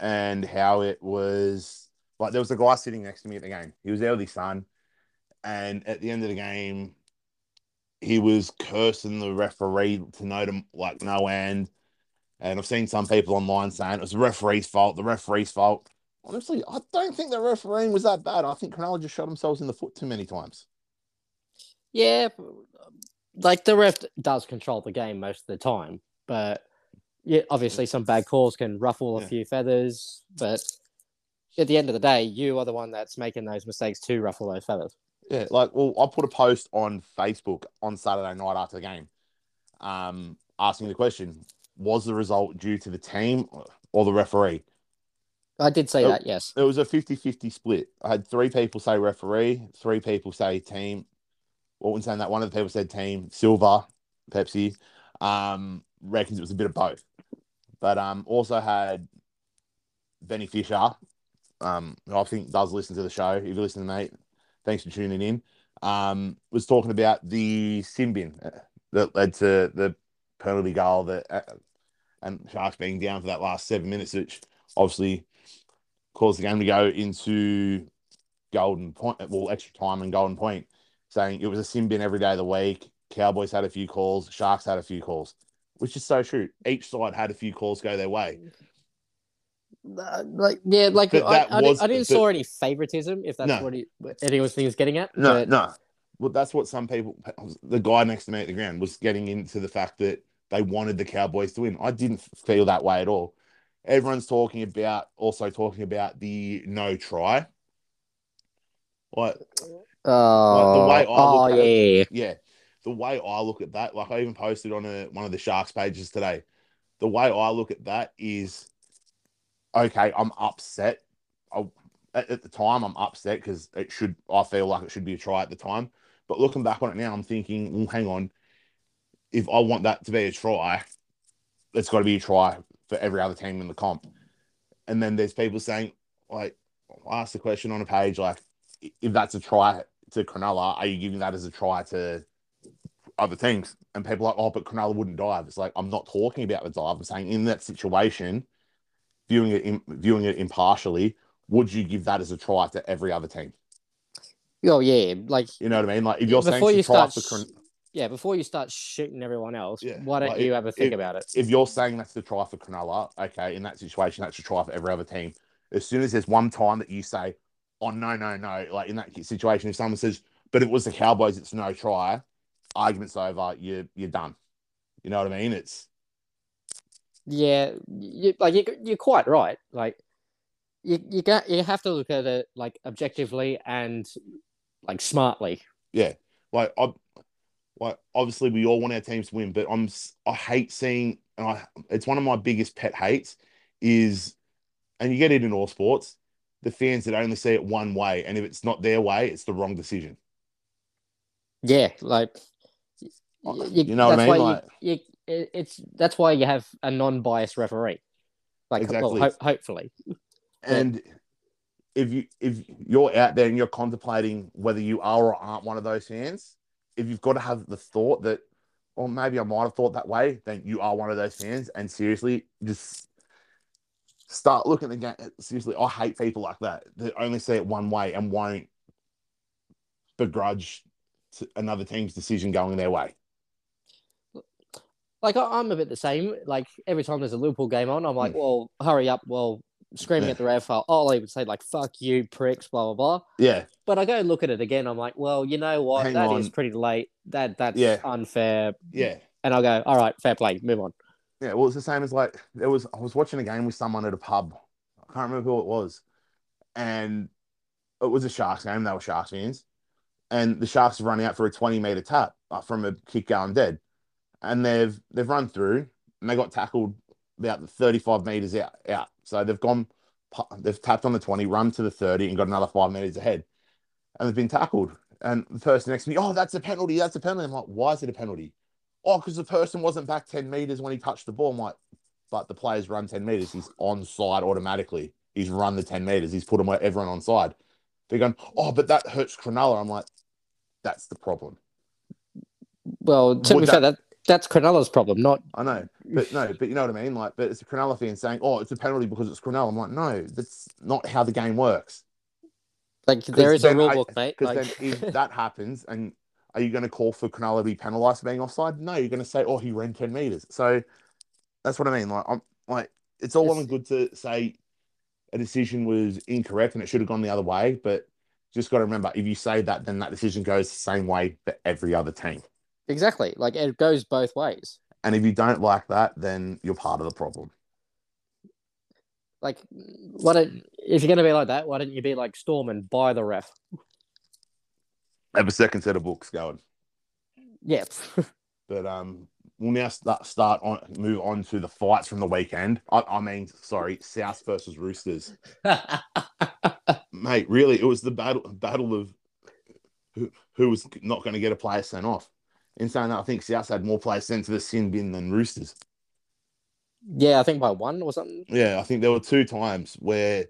and how it was like there was a guy sitting next to me at the game. He was there with his son, and at the end of the game, he was cursing the referee to no to like no end. And I've seen some people online saying it was the referee's fault, the referee's fault. Honestly, I don't think the refereeing was that bad. I think Cronulla just shot themselves in the foot too many times. yeah, like the ref does control the game most of the time, but yeah, obviously some bad calls can ruffle a Yeah. few feathers. But at the end of the day, you are the one that's making those mistakes to ruffle those feathers. Yeah, like well, I put a post on Facebook on Saturday night after the game, um, asking the question: Was the result due to the team or the referee? I did say Oh. that, yes. It was a 50-50 split. I had three people say referee, three people say team. Walton saying that, one of the people said team. Silver, Pepsi, um, reckons it was a bit of both. But um, also had Benny Fisher, um, who I think does listen to the show. If you listen, to mate, thanks for tuning in. Um, was talking about the sin bin uh, that led to the penalty goal that uh, and Sharks being down for that last seven minutes, which obviously caused the game to go into golden point, well, extra time and golden point, saying it was a sin bin every day of the week. Cowboys had a few calls, Sharks had a few calls, which is so true. Each side had a few calls go their way. Uh, like yeah, like I, I, was- didn't, I didn't but- saw any favoritism, if that's No. what he was, he was getting at. No, but- no. Well, that's what some people, the guy next to me at the ground was getting into the fact that they wanted the Cowboys to win. I didn't feel that way at all. Everyone's talking about, also talking about the no try. Like, Oh, way I oh look yeah. yeah, the way I look at that, like I even posted on a, one of the Sharks pages today. The way I look at that is, okay, I'm upset. I, at, at the time, I'm upset because it should. I feel like it should be a try at the time. But looking back on it now, I'm thinking, well, hang on. If I want that to be a try, it's got to be a try for every other team in the comp. And then there's people saying, like, I asked the question on a page, like, if that's a try to Cronulla, are you giving that as a try to other teams, and people are like, oh, but Cronulla wouldn't dive. It's like I'm not talking about the dive. I'm saying in that situation, viewing it in, viewing it impartially, would you give that as a try to every other team? Oh yeah, like You know what I mean? Like if you're saying you try start for Cron- yeah, before you start shooting everyone else, Yeah, why don't like, you a think it- about it? if you're saying that's the try for Cronulla, okay, in that situation, that's a try for every other team. As soon as there's one time that you say, oh, no, no, no, like in that situation, if someone says, but it was the Cowboys, it's no try, argument's over, you're, you're done. You know what I mean? It's, Yeah, you, like you, you're quite right. Like you, you got you have to look at it like objectively and like smartly. Yeah. Like, I, like obviously we all want our teams to win, but I'm, I hate seeing, and I, it's one of my biggest pet hates is, and you get it in all sports, the fans that only see it one way, and if it's not their way, it's the wrong decision. Yeah, like you, oh, you know what I that's mean? why Like- you, you, it's that's why you have a non-biased referee. Like, Exactly. well, ho- hopefully, And if you if you're out there and you're contemplating whether you are or aren't one of those fans, if you've got to have the thought that, or maybe I might have thought that way, then you are one of those fans. And seriously, just start looking at the game. Seriously, I hate people like that that only see it one way and won't begrudge another team's decision going their way. like I'm a bit the same. Like every time there's a Liverpool game on, I'm like, Mm. well, hurry up! Well, screaming Yeah. at the ref. I'll, even say like, "Fuck you, pricks," blah blah blah. Yeah, But I go look at it again. I'm like, well, you know what? Hang That is on. pretty late. That that's Yeah. unfair. yeah. And I'll go, all right, fair play, move on. Yeah, well, it's the same as like there was. I was watching a game with someone at a pub. I can't remember who it was, and it was a Sharks game. They were Sharks fans, and the Sharks have run out for a twenty meter tap uh, from a kick going dead, and they've they've run through and they got tackled about thirty five meters out out. So they've gone, they've tapped on the twenty, run to the thirty, and got another five meters ahead, and they've been tackled. And the person next to me, oh, that's a penalty. That's a penalty. I'm like, why is it a penalty? Oh, because the person wasn't back 10 meters when he touched the ball. I'm like, but the player's run 10 meters. He's on side automatically. He's run the 10 meters. He's put them where everyone on side. They're going, oh, but that hurts Cronulla. I'm like, that's the problem. Well, to be fair, that that's Cronulla's problem, not I know, but no, but you know what I mean? Like, but it's a Cronulla fan saying, oh, it's a penalty because it's Cronulla. I'm like, no, that's not how the game works. like there is a rule book, mate. Because Like, then if that happens, and are you going to call for Cronulla to be penalised for being offside? No, you're going to say, oh, he ran 10 metres. So that's what I mean. Like, I'm like, it's all well and good to say a decision was incorrect and it should have gone the other way, but just got to remember if you say that, then that decision goes the same way for every other team. Exactly. Like it goes both ways. And if you don't like that, then you're part of the problem. Like, why don't if you're gonna be like that, why don't you be like Storm and buy the ref? Have a second set of books going. Yeah, But um, we'll now start start on move on to the fights from the weekend. I, I mean, sorry, South versus Roosters, mate. Really, it was the battle battle of who, who was not going to get a player sent off. In saying that, I think South had more players sent to the sin bin than Roosters. yeah. I think by one or something. Yeah, I think there were two times where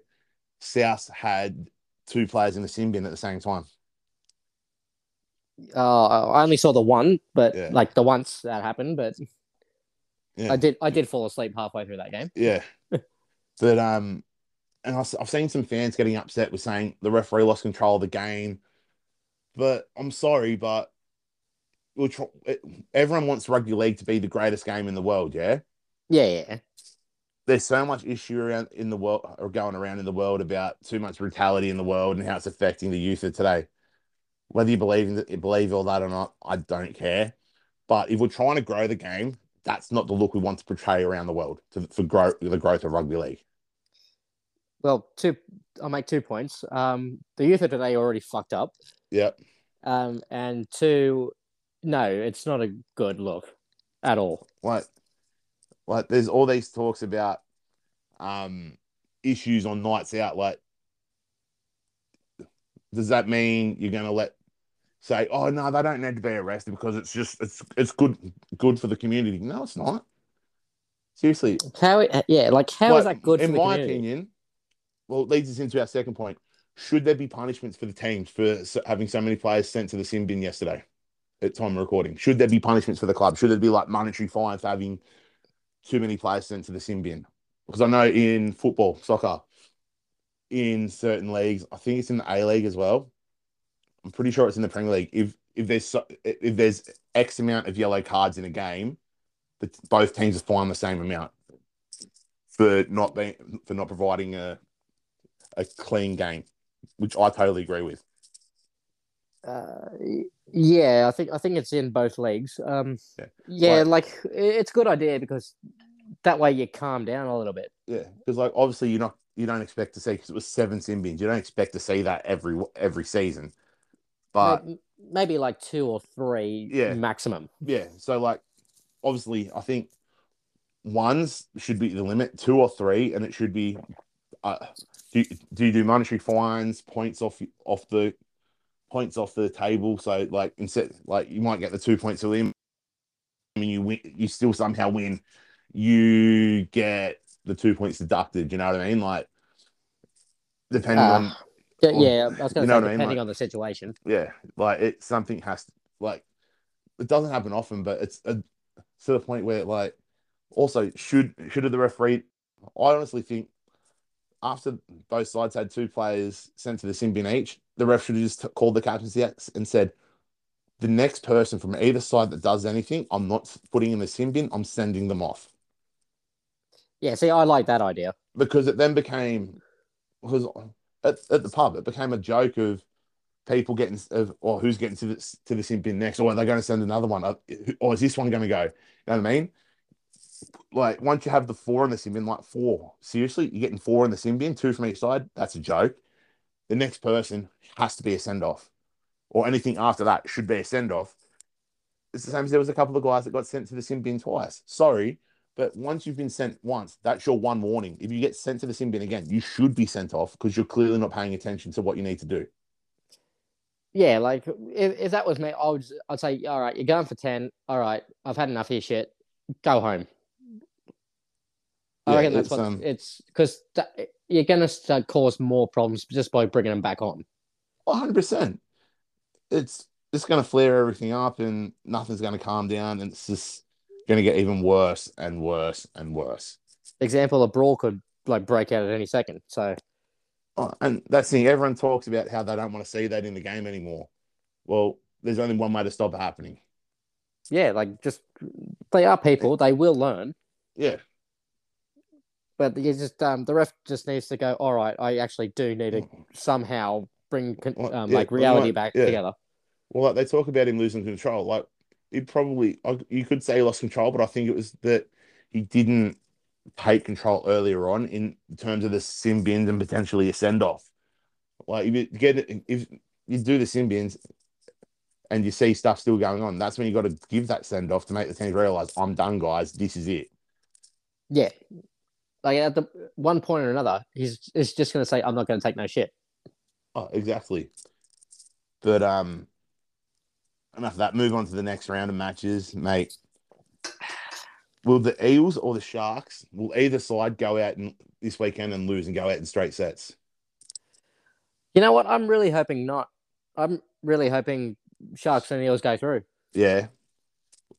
South had two players in the sin bin at the same time. Uh, I only saw the one, but Yeah. like the once that happened. But Yeah. I did I did fall asleep halfway through that game. Yeah. but um, and I, have seen some fans getting upset with saying the referee lost control of the game. But I'm sorry, but we'll try, everyone wants rugby league to be the greatest game in the world. Yeah. Yeah, yeah. There's so much issue around in the world or going around in the world about too much brutality in the world and how it's affecting the youth of today. Whether you believe in believe all that or not, I don't care. But if we're trying to grow the game, that's not the look we want to portray around the world to, for grow, the growth of rugby league. Well, two. I'll make two points. Um, the youth of today are already fucked up. Yep. Um, and two, no, it's not a good look at all. like like there's all these talks about um issues on nights out like does that mean you're going to let say oh no they don't need to be arrested because it's just it's it's good good for the community no it's not seriously How? Yeah, like how is like, that good in for the my community? opinion well it leads us into our second point should there be punishments for the teams for having so many players sent to the sin bin yesterday at time of recording? Should there be punishments for the club? Should there be like monetary fines for having too many players sent to the sin bin? Because I know in football, soccer, in certain leagues, I think it's in the A League as well. I'm pretty sure it's in the Premier League. If if there's if there's X amount of yellow cards in a game, that both teams are fined the same amount for not being for not providing a a clean game, which I totally agree with. Uh, yeah, I think I think it's in both leagues. Um, Yeah. yeah, Like- like it's a good idea because that way you calm down a little bit. Yeah, because like obviously you're not you don't expect to see because it was seven sin bins. You don't expect to see that every every season, but May- maybe like two or three Yeah. maximum. yeah. So like obviously I think ones should be the limit, two or three, and it should be. Uh, do, do you do monetary fines, points off off the points off the table? So like instead, like you might get the two points to him. I mean, you win, you still somehow win. You get the two points deducted. You know what I mean? Like depending Uh, on Yeah, Or- yeah, I was going you know to say what I mean, depending like- on the situation. yeah, like it something has to like it doesn't happen often, but it's a, to the point where like also should should the referee? I honestly think after both sides had two players sent to the sin bin each, the ref should have just called the captaincy X and said, "The next person from either side that does anything, I'm not putting in the sin bin. I'm sending them off." Yeah, see, I like that idea. because it then became because at, at the pub it became a joke of people getting of or who's getting to the to the sin bin next or are they going to send another one or is this one going to go you know what I mean like once you have the four in the sin bin like four seriously you're getting four in the sin bin two from each side that's a joke the next person has to be a send off or anything after that should be a send off it's the same as there was a couple of guys that got sent to the sin bin twice sorry but once you've been sent once, that's your one warning. If you get sent to the sin bin again, you should be sent off because you're clearly not paying attention to what you need to do. Yeah, like if, if that was me, I would I'd say, all right, you're going for ten. All right, I've had enough of your shit. Go home. I Yeah, reckon that's it's, what um, it's because you're going to cause more problems just by bringing them back on. 100%. It's just going to flare everything up and nothing's going to calm down. And it's just going to get even worse and worse and worse. Example, a brawl could like break out at any second. So Oh, and that's the thing. Everyone talks about how they don't want to see that in the game anymore. Well, there's only one way to stop it happening. yeah, like just they are people. They will learn. Yeah. But you just um, the ref just needs to go. All right, I actually do need to somehow bring um, yeah, like reality like- back yeah. together. Well, like they talk about him losing control. Like he probably, you could say he lost control, but I think it was that he didn't take control earlier on in terms of the sin bins and potentially a send off. Like if you get if you do the sin bins and you see stuff still going on, that's when you got to give that send off to make the teams realize I'm done, guys. This is it. Yeah, like at the one point or another, he's is just going to say, "I'm not going to take no shit." Oh, exactly. But um, enough of that. Move on to the next round of matches, mate. Will the Eels or the Sharks? Will either side go out and this weekend and lose and go out in straight sets? You know what? I'm really hoping not. I'm really hoping Sharks and Eels go through. Yeah.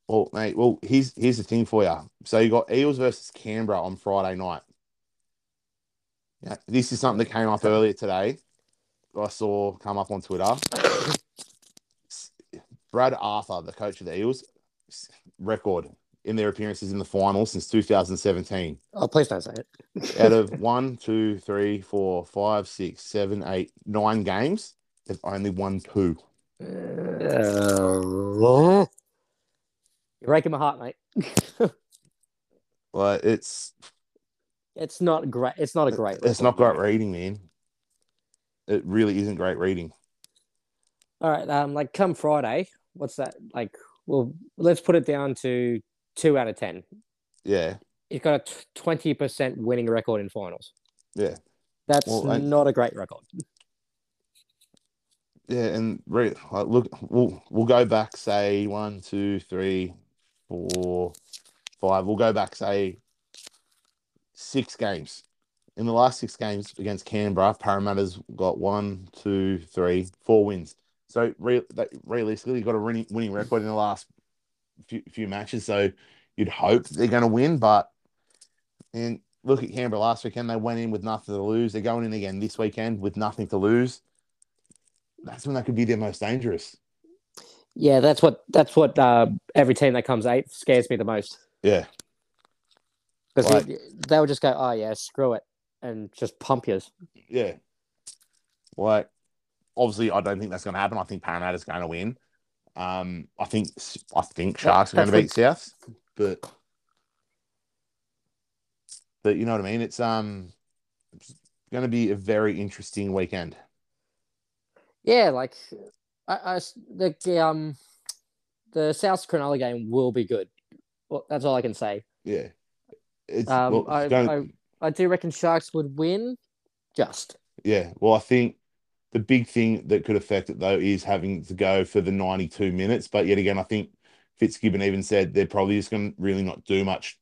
Well, mate. Well, here's here's the thing for you. So you got Eels versus Canberra on Friday night. Yeah, this is something that came up earlier today. I saw come up on Twitter. Brad Arthur, the coach of the Eels, record in their appearances in the final since 2017. Oh, please don't say it. Out of one, two, three, four, five, six, seven, eight, nine games, they've only won two. Uh, you're breaking my heart, mate. Like it's It's not great. It's not a great. It's not great reading, man. It really isn't great reading. All right. Um, like come Friday, what's that? Like, well, let's put it down to two out of ten. Yeah, He's got a twenty percent winning record in finals. yeah, That's Well, not a great record. yeah. And re- like, look, we'll we'll go back. Say one, two, three, four, five. We'll go back. Say six games. In the last six games against Canberra, Parramatta's got one, two, three, four wins. So re- realistically, got a winning, winning record in the last few, few matches. So you'd hope they're going to win. But and look at Canberra last weekend; they went in with nothing to lose. They're going in again this weekend with nothing to lose. That's when they could be their most dangerous. Yeah, that's what that's what uh, every team that comes eighth scares me the most Yeah, because Like- they'll just go, oh yeah, screw it, and just pump yours. yeah. Like, obviously, I don't think that's going to happen. I think Parramatta's going to win. Um, I think I think Sharks are going to beat South, but but you know what I mean. It's um, going to be a very interesting weekend. Yeah, like I, I the um the South Cronulla game will be good. Well, that's all I can say. Yeah, it's, Um, well, I, I I do reckon Sharks would win. Just Yeah, well, I think the big thing that could affect it though is having to go for the 92 minutes. But yet again, I think Fitzgibbon even said they're probably just going to really not do much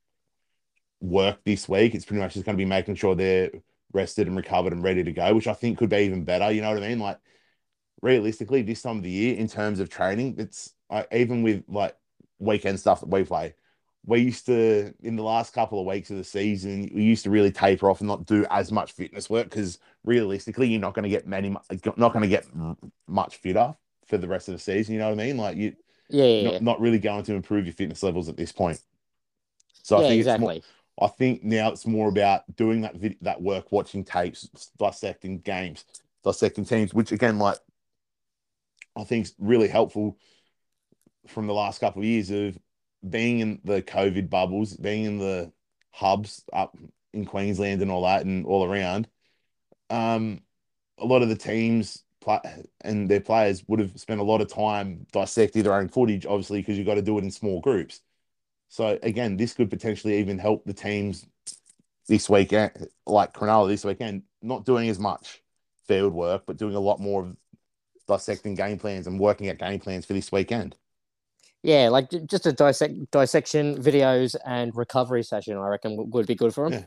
work this week. It's pretty much just going to be making sure they're rested and recovered and ready to go, which I think could be even better. You know what I mean? Like realistically, this time of the year, in terms of training, it's like even with like weekend stuff that we play. We used to, in the last couple of weeks of the season, we used to really taper off and not do as much fitness work because realistically, you're not going to get many, not going to get much fitter for the rest of the season. You know what I mean? Like you, yeah, yeah, yeah. not, not really going to improve your fitness levels at this point. So I think exactly. it's more, I think now it's more about doing that vid- that work, watching tapes, dissecting games, dissecting teams, which again, like I think really helpful from the last couple of years of being in the COVID bubbles, being in the hubs up in Queensland and all that, and all around. Um, a lot of the teams and their players would have spent a lot of time dissecting their own footage, obviously, because you've got to do it in small groups. So again, this could potentially even help the teams this weekend, like Cronulla this weekend, not doing as much field work, but doing a lot more of dissecting game plans and working out game plans for this weekend. Yeah, like just a dissect dissection videos and recovery session. I reckon would be good for them.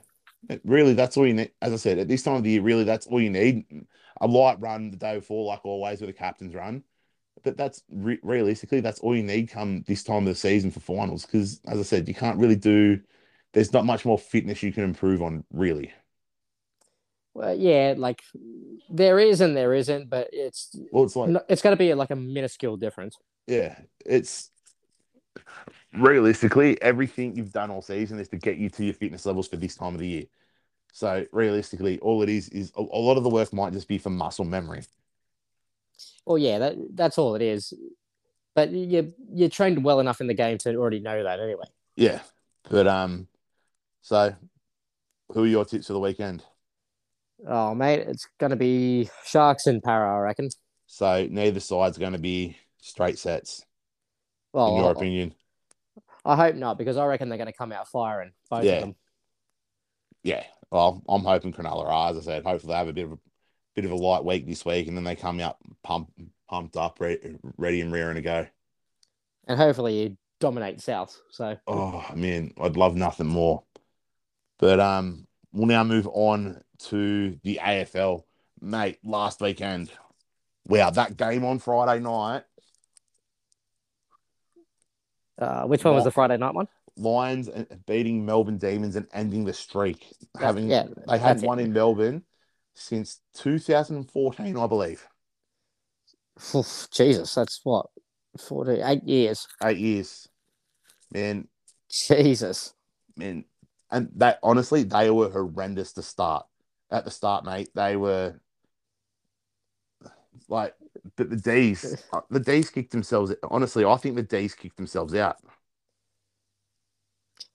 Yeah. Really, that's all you need. As I said, at this time of the year, really, that's all you need. A light run the day before, like always, with a captain's run. But that's re- realistically, that's all you need come this time of the season for finals. Because, as I said, you can't really do. There's not much more fitness you can improve on, really. Well, yeah, like there is and there isn't, but it's Well, it's like, it's got to be like a minuscule difference. yeah, it's realistically everything you've done all season is to get you to your fitness levels for this time of the year. So realistically, all it is is a, a lot of the work might just be for muscle memory. Well, yeah, that that's all it is. But you you trained well enough in the game to already know that anyway. Yeah, but um, so who are your tips for the weekend? Oh, mate, it's gonna be Sharks and Parra, I reckon. So neither side's going to be straight sets, Well, in your I- opinion. I hope not because I reckon they're gonna come out firing both Yeah. of them. Yeah. Well, I'm hoping Cronulla are, as I said. Hopefully, they have a bit of a bit of a light week this week, and then they come out pump, pumped up, ready, ready and rearing to go. And hopefully you dominate South. So Oh man, I'd love nothing more. But um, we'll now move on to the AFL, mate. Last weekend, wow, that game on Friday night, uh, which one was the Friday night one? Lions beating Melbourne Demons and ending the streak. Having yeah, they had that's it. one in Melbourne since 2014, I believe, Oof, Jesus, that's what forty eight years. eight years. Man, Jesus. man, and that honestly, they were horrendous to start. At the start, mate, they were like the, the D's. uh, The D's kicked themselves. Honestly, I think the D's kicked themselves out.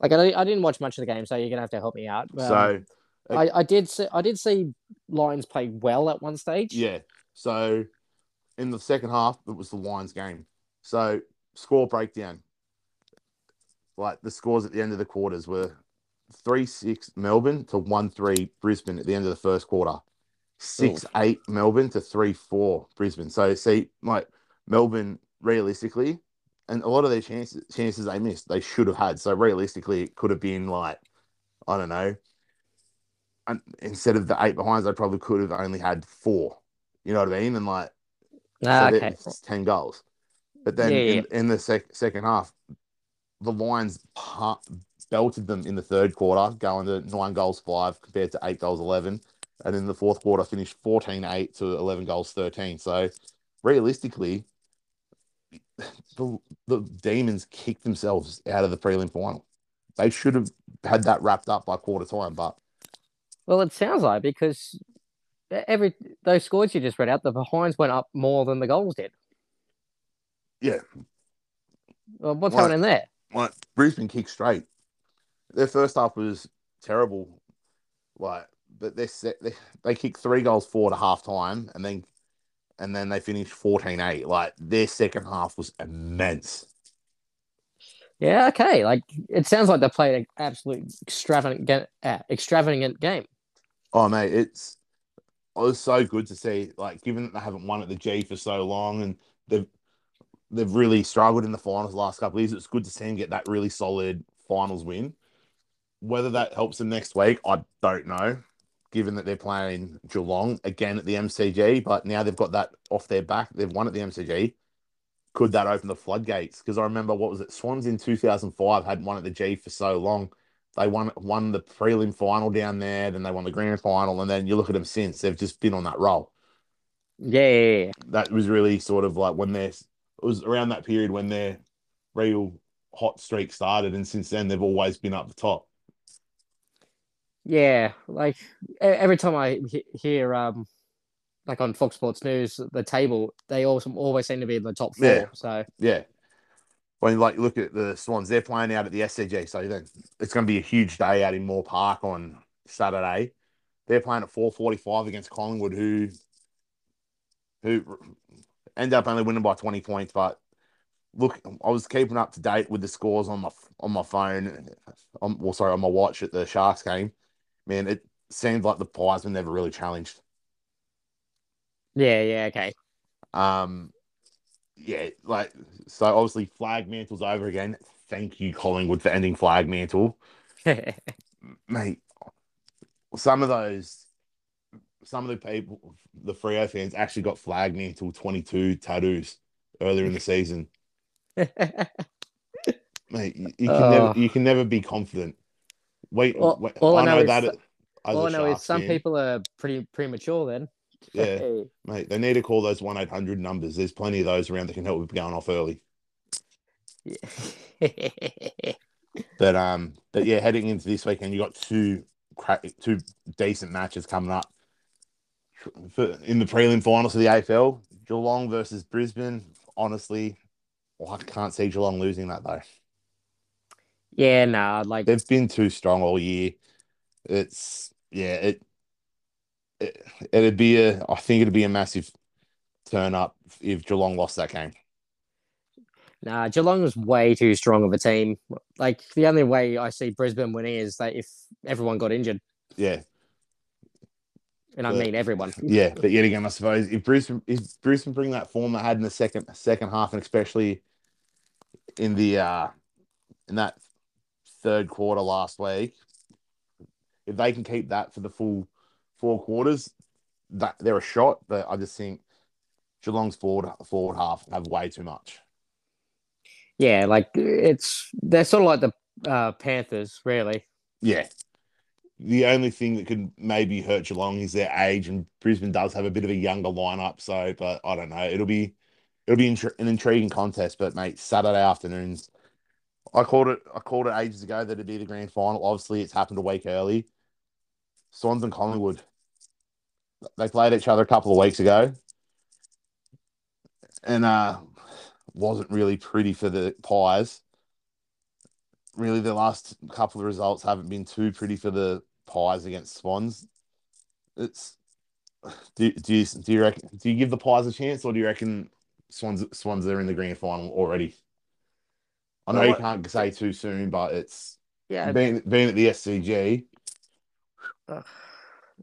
Like I, I didn't watch much of the game, so you're gonna have to help me out. Um, so I, I did see I did see Lions play well at one stage. yeah, so in the second half, it was the Lions game. So score breakdown. Like the scores at the end of the quarters were three six Melbourne to one three Brisbane at the end of the first quarter. Six eight Melbourne to three four Brisbane. So see, like Melbourne realistically, and a lot of their chances chances they missed, they should have had. So realistically, it could have been like, I don't know. And instead of the eight behinds, they probably could have only had four. You know what I mean? And like Ah, so okay. 10 goals. But then Yeah, in, in the sec- second half, the Lions pa- belted them in the third quarter, going to nine goals, five compared to eight goals, 11. And in the fourth quarter, finished 14 8 to 11 goals, 13. So realistically, the, the Demons kicked themselves out of the prelim final. They should have had that wrapped up by quarter time, but Well, it sounds like because every those scores you just read out, the behinds went up more than the goals did. yeah, Well, what's Right. happening there? like Brisbane kicked straight. Their first half was terrible, like, but they set they, they kicked three goals forward at half time, and then and then they finished 14-8. Like their second half was immense. Yeah, okay. Like it sounds like they played an absolute extravagant, ga- uh, extravagant game. Oh mate, it's it was so good to see. Like, given that they haven't won at the G for so long, and they've they've really struggled in the finals the last couple of years, it's good to see them get that really solid finals win. Whether that helps them next week, I don't know. Given that they're playing Geelong again at the MCG, but now they've got that off their back, they've won at the MCG. Could that open the floodgates? Because I remember what was it? Swans in two thousand five hadn't won at the G for so long. They won won the prelim final down there, then they won the grand final, and then you look at them since they've just been on that roll. Yeah. That was really sort of like when they're it was around that period when their real hot streak started, and since then they've always been up the top. Yeah, like every time I hear um like on Fox Sports News the table, they also always seem to be in the top four. Yeah. So Yeah. When you like look at the Swans, they're playing out at the SCG, so then it's going to be a huge day out in Moore Park on Saturday. They're playing at four forty five against Collingwood, who who end up only winning by twenty points. But look, I was keeping up to date with the scores on my on my phone, on well, sorry, on my watch at the Sharks game. Man, it seems like the Pies were never really challenged. yeah, yeah, okay. Um, yeah, like so. Obviously, flag mantle's over again. Thank you, Collingwood, for ending flag mantle, mate. Some of those, some of the people, the Freo fans, actually got flag mantle twenty two tattoos earlier in the season. Mate, you, you can Oh. never, you can never be confident. Wait, All- wait all I I know know is- that. as All a I know is some fan, people are pretty premature then. yeah, mate. They need to call those one eight hundred numbers. There's plenty of those around that can help with going off early. But um, but yeah, heading into this weekend, you got two cra- two decent matches coming up for, in the prelim finals of the AFL. Geelong versus Brisbane. Honestly, well, I can't see Geelong losing that though. Yeah, nah, like They've been too strong all year. It's yeah, it, it it'd be a. I think it'd be a massive turn up if Geelong lost that game. Nah, Geelong was way too strong of a team. Like the only way I see Brisbane winning is that if everyone got injured, Yeah, and I mean everyone. Yeah, but yet again, I suppose if Brisbane if Brisbane bring that form they had in the second second half, and especially in the uh in that third quarter last week, if they can keep that for the full four quarters, that they're a shot. But I just think Geelong's forward forward half have way too much. Yeah, like it's they're sort of like the uh, Panthers, really. Yeah. The only thing that could maybe hurt Geelong is their age, and Brisbane does have a bit of a younger lineup. So, but I don't know. It'll be it'll be an intriguing contest. But mate, Saturday afternoons, I called it. I called it ages ago that it'd be the grand final. Obviously, it's happened a week early. Swans and Collingwood. They played each other a couple of weeks ago, and uh, wasn't really pretty for the Pies really the last couple of results haven't been too pretty for the Pies against Swans. It's do, do you do you reckon do you give the Pies a chance or do you reckon Swans Swans are in the grand final already? I know Well, you can't say too soon, but it's Yeah, being being at the SCG. uh,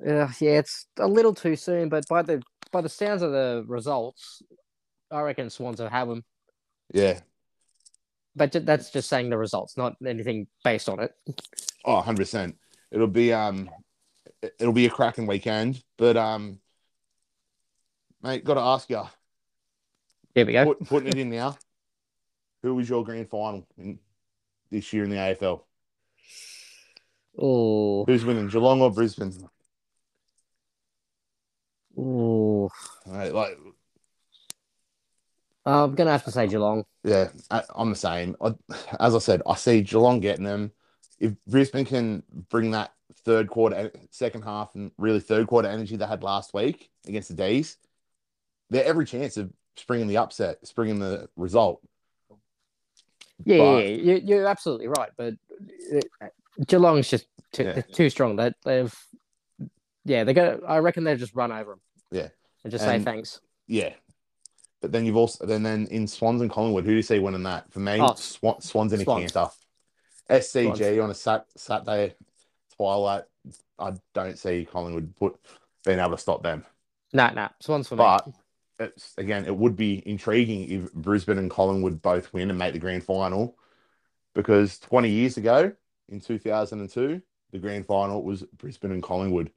yeah, it's a little too soon, but by the by the sounds of the results, I reckon Swans will have them. Yeah, But that's just saying the results, not anything based on it. oh, 100 percent. It'll be um, it- it'll be a cracking weekend. But um, mate, got to ask you, Here we go. Put, putting it in now. Who was your grand final in, this year in the AFL? Oh, Who's winning, Geelong or Brisbane? oh. Right, like, I'm gonna have to say Geelong. yeah, I, I'm the same. I, as I said, I see Geelong getting them. If Brisbane can bring that third quarter, second half, and really third quarter energy they had last week against the D's, they're every chance of springing the upset, springing the result. Yeah, But- yeah, you, you're absolutely right. But uh, Geelong's just too, Yeah. too strong. They, they've, yeah, they're gonna. I reckon they'll just run over them. Yeah. and just And- say thanks. Yeah. But then you've also then then in Swans and Collingwood, who do you see winning that? For me, Oh, Swan, Swans and a Swans. canter. SCG on a sat, Saturday twilight. I don't see Collingwood put being able to stop them. No, Nah, nah, Swans for But me. It's again, it would be intriguing if Brisbane and Collingwood both win and make the grand final, because 20 years ago in 2002, the grand final was Brisbane and Collingwood.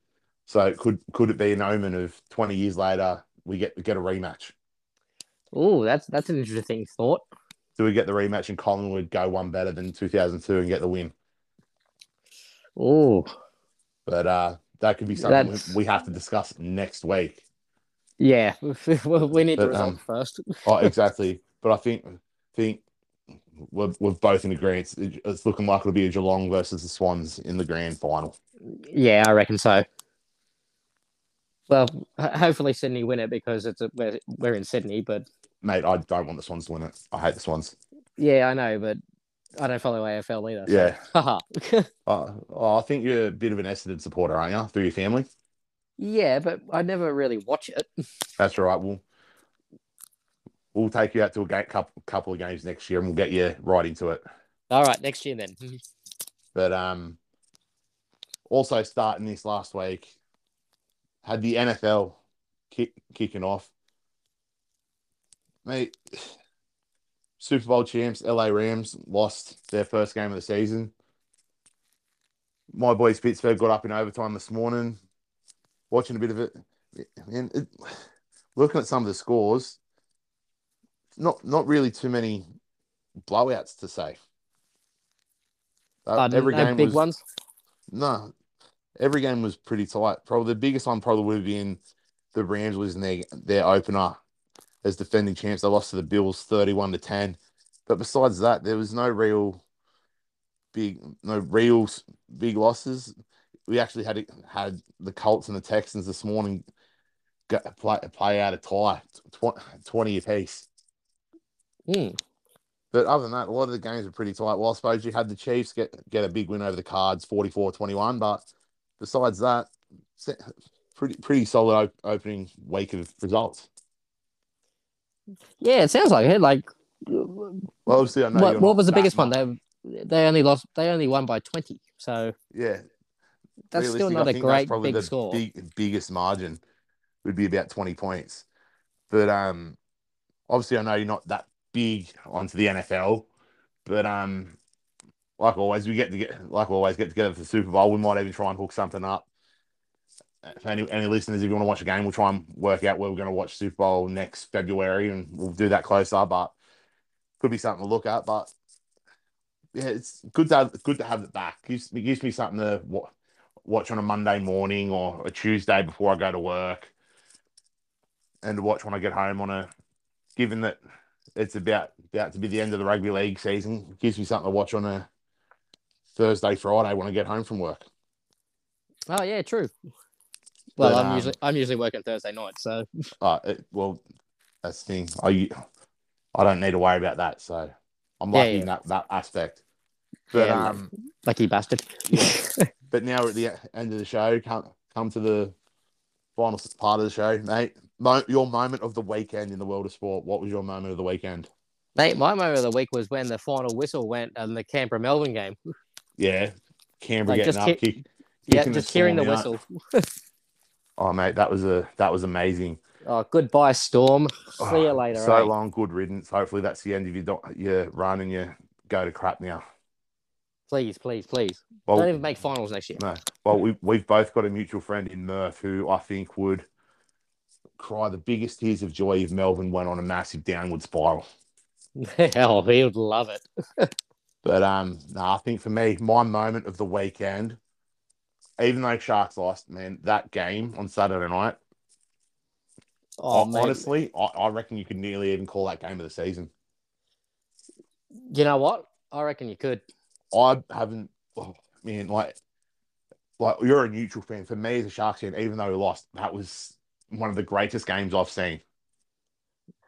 So could could it be an omen of 20 years later we get get a rematch? Oh, that's that's an interesting thought. Do we get the rematch and Collingwood go one better than 2002 and get the win? Oh, But uh, that could be something That's- we have to discuss next week. Yeah. we need the But, result um, first. Oh, exactly. but I think think we're, we're both in agreement. It's, it's looking like it'll be a Geelong versus the Swans in the grand final. Yeah, I reckon so. Well, hopefully Sydney win it because it's a, we're, we're in Sydney. But Mate, I don't want the Swans to win it. I hate the Swans. yeah, I know, but I don't follow AFL either. so- Yeah. Uh, oh, I think you're a bit of an Essendon supporter, aren't you? Through your family. Yeah, but I never really watch it. That's all right. We'll we'll take you out to a ga- couple couple of games next year, and we'll get you right into it. All right, next year then. But um, also starting this last week, had the NFL kick, kicking off. Mate, Super Bowl champs, LA Rams lost their first game of the season. My boys Pittsburgh got up in overtime this morning, watching a bit of it. And it, looking at some of the scores, not not really too many blowouts to say. Uh, every no game big was, ones. no, every game was pretty tight. Probably the biggest one probably would have been the Rams losing their their opener as defending champs. They lost to the Bills thirty-one to ten. But besides that, there was no real big, no real big losses. We actually had had the Colts and the Texans this morning play play out a tie, tw- twenty apiece. Hmm. But other than that, a lot of the games are pretty tight. Well, I suppose you had the Chiefs get, get a big win over the Cards, 44-21. But besides that, pretty pretty solid op- opening week of results. Yeah, it sounds like it. Like, Well, obviously, I know what, what was the biggest one? They they only lost. They only won by twenty. So Yeah, that's still not I a great probably big the score. Big, biggest margin would be about 20 points. But um, obviously, I know you're not that big onto the NFL. But um, like always, we get to get like always get together for the Super Bowl. We might even try and hook something up. If any any listeners, if you want to watch a game, we'll try and work out where we're going to watch Super Bowl next February, and we'll do that closer. But could be something to look at. But yeah, it's good to have good to have it back. Gives, it gives me something to wa- watch on a Monday morning or a Tuesday before I go to work, and to watch when I get home on a. Given that it's about about to be the end of the rugby league season, it gives me something to watch on a Thursday, Friday when I get home from work. Oh yeah, true. Well, But, I'm um, usually I'm usually working Thursday night, so Uh, it, well, that's the thing. I I don't need to worry about that, so I'm lucky Yeah, in that that aspect. But Yeah, um, lucky bastard. but now we're at the end of the show. Come come to the final part of the show, mate. Mo- your moment of the weekend in the world of sport. What was your moment of the weekend? Mate, my moment of the week was when the final whistle went on the Canberra Melbourne game. Yeah, Canberra Like, getting up, ki- kick, Yeah, just hearing the whistle. Oh, mate, that was a that was amazing. Oh, goodbye, Storm. See you Oh, later. So eh? long, good riddance. Hopefully, that's the end of your do- your run and you go to crap now. Please, please, please. Well, Don't even make finals next year. No. Well, we we've both got a mutual friend in Murph who I think would cry the biggest tears of joy if Melbourne went on a massive downward spiral. Hell, he would love it. But um, no, I think for me, my moment of the weekend, even though Sharks lost, man, that game on Saturday night, Oh, I- honestly, I, I reckon you could nearly even call that game of the season. you know what? I reckon you could. I haven't, oh, man, like, like you're a neutral fan. For me as a Sharks fan, even though we lost, that was one of the greatest games I've seen.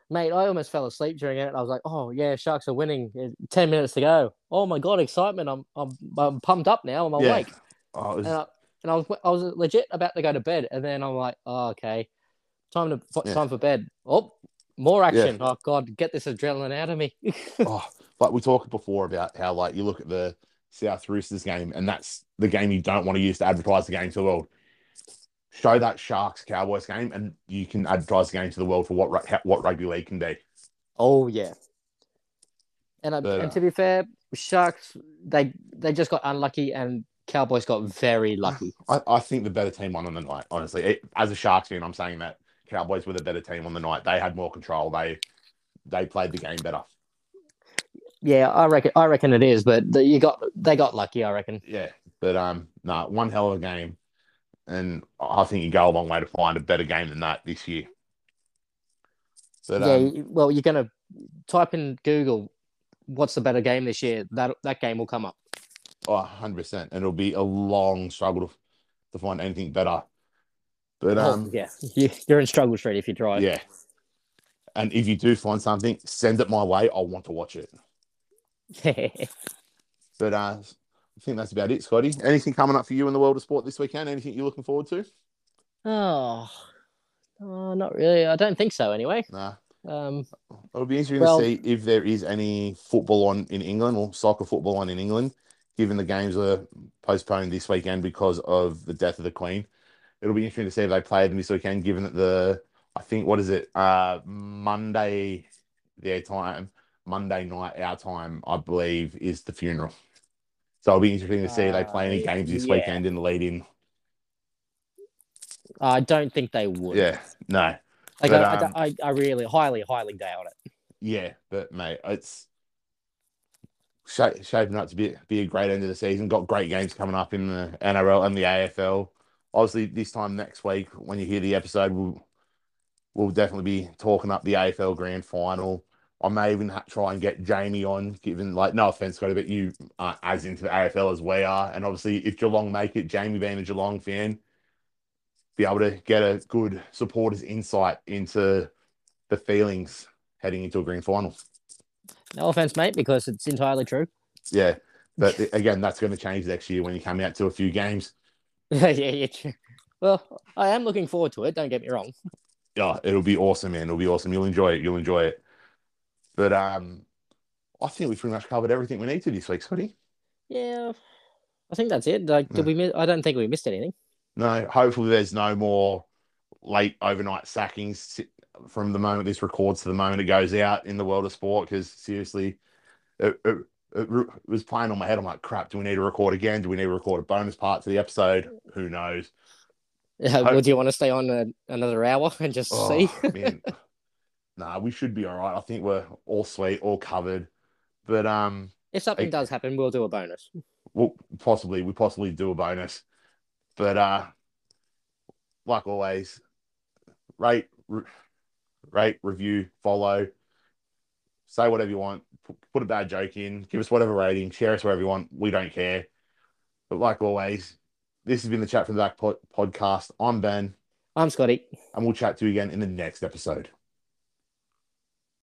Mate, I almost fell asleep during it. I was like, "Oh yeah, Sharks are winning. Uh, Ten minutes to go. Oh my god, excitement! I'm I'm, I'm pumped up now. I'm Yeah. awake." Oh, was- And I, and I was I was legit about to go to bed, and then I'm like, "Oh okay, time to Yeah. time for bed." Oh, more action! Oh god, get this adrenaline out of me. oh, like we talked before about how like you look at the South Roosters game, and that's the game you don't want to use to advertise the game to the world. Show that Sharks Cowboys game, and you can advertise the game to the world for what how- what rugby league can be. oh yeah. And, I, But, and uh, to be fair, Sharks they they just got unlucky, and Cowboys got very lucky. I, I think the better team won on the night. Honestly, It- as a Sharks fan, I'm saying that Cowboys were the better team on the night. They had more control. They they played the game better. Yeah, I reckon I reckon it is, but the, you got they got lucky. I reckon. Yeah, but um, no, one hell of a game, and I think you go a long way to find a better game than that this year. But yeah, um, well, you're gonna type in Google, "What's the better game this year?" That that game will come up. Oh, 100%. And it'll be a long struggle to, to find anything better. But Oh, um, yeah, you're in struggle street if you try. yeah. And if you do find something, send it my way. I want to watch it. Yeah. But uh, I think that's about it, Scotty. Anything coming up for you in the world of sport this weekend? Anything you're looking forward to? oh, oh, not really. I don't think so. Anyway, Nah. um, It'll be interesting Well- to see if there is any football on in England or soccer football on in England, given the games are postponed this weekend because of the death of the Queen. It'll be interesting to see if they play them this weekend, given that the I think what is it uh Monday their time, Monday night our time, I believe, is the funeral. So it'll be interesting to see if they play any Uh, games this yeah. weekend in the lead in. I don't think they would. Yeah, no, like but, I, I um, I, I really highly, highly doubt it. Yeah, but mate, it's sha- shaping up to be be a great end of the season. Got great games coming up in the NRL and the AFL. Obviously, this time next week, when you hear the episode, we'll we'll definitely be talking up the AFL Grand Final. I may even ha- try and get Jamie on, given like no offense, Scotty, but you are as into the AFL as we are, and obviously, if Geelong make it, Jamie being a Geelong fan, be able to get a good supporter's insight into the feelings heading into a grand final. No offense, mate, because it's entirely true. Yeah, but again, that's going to change next year when you come out to a few games. yeah, yeah, true. Well, I am looking forward to it. Don't get me wrong. Yeah, it'll be awesome, man. It'll be awesome. You'll enjoy it. You'll enjoy it. But um, I think we've pretty much covered everything we need to this week, Scotty. Yeah, I think that's it. Like, did we? Miss, I don't think we missed anything. No, hopefully there's no more late overnight sackings from the moment this records to the moment it goes out in the world of sport. Because seriously, it, it, it was playing on my head. I'm like, crap. Do we need to record again? Do we need to record a bonus part to the episode? Who knows? Uh, Hope- would you want to stay on a, another hour and just see? Oh, man. Nah, we should be all right. I think we're all sweet, all covered. But um, If something Hey. does happen, we'll do a bonus. we'll possibly we possibly do a bonus. But uh, like always, rate, re- rate, review, follow, say whatever you want. Put a bad joke in, give us whatever rating, share us wherever you want. We don't care. But like always, this has been the Chat from the Back pod- podcast. I'm Ben, I'm Scotty. and we'll chat to you again in the next episode.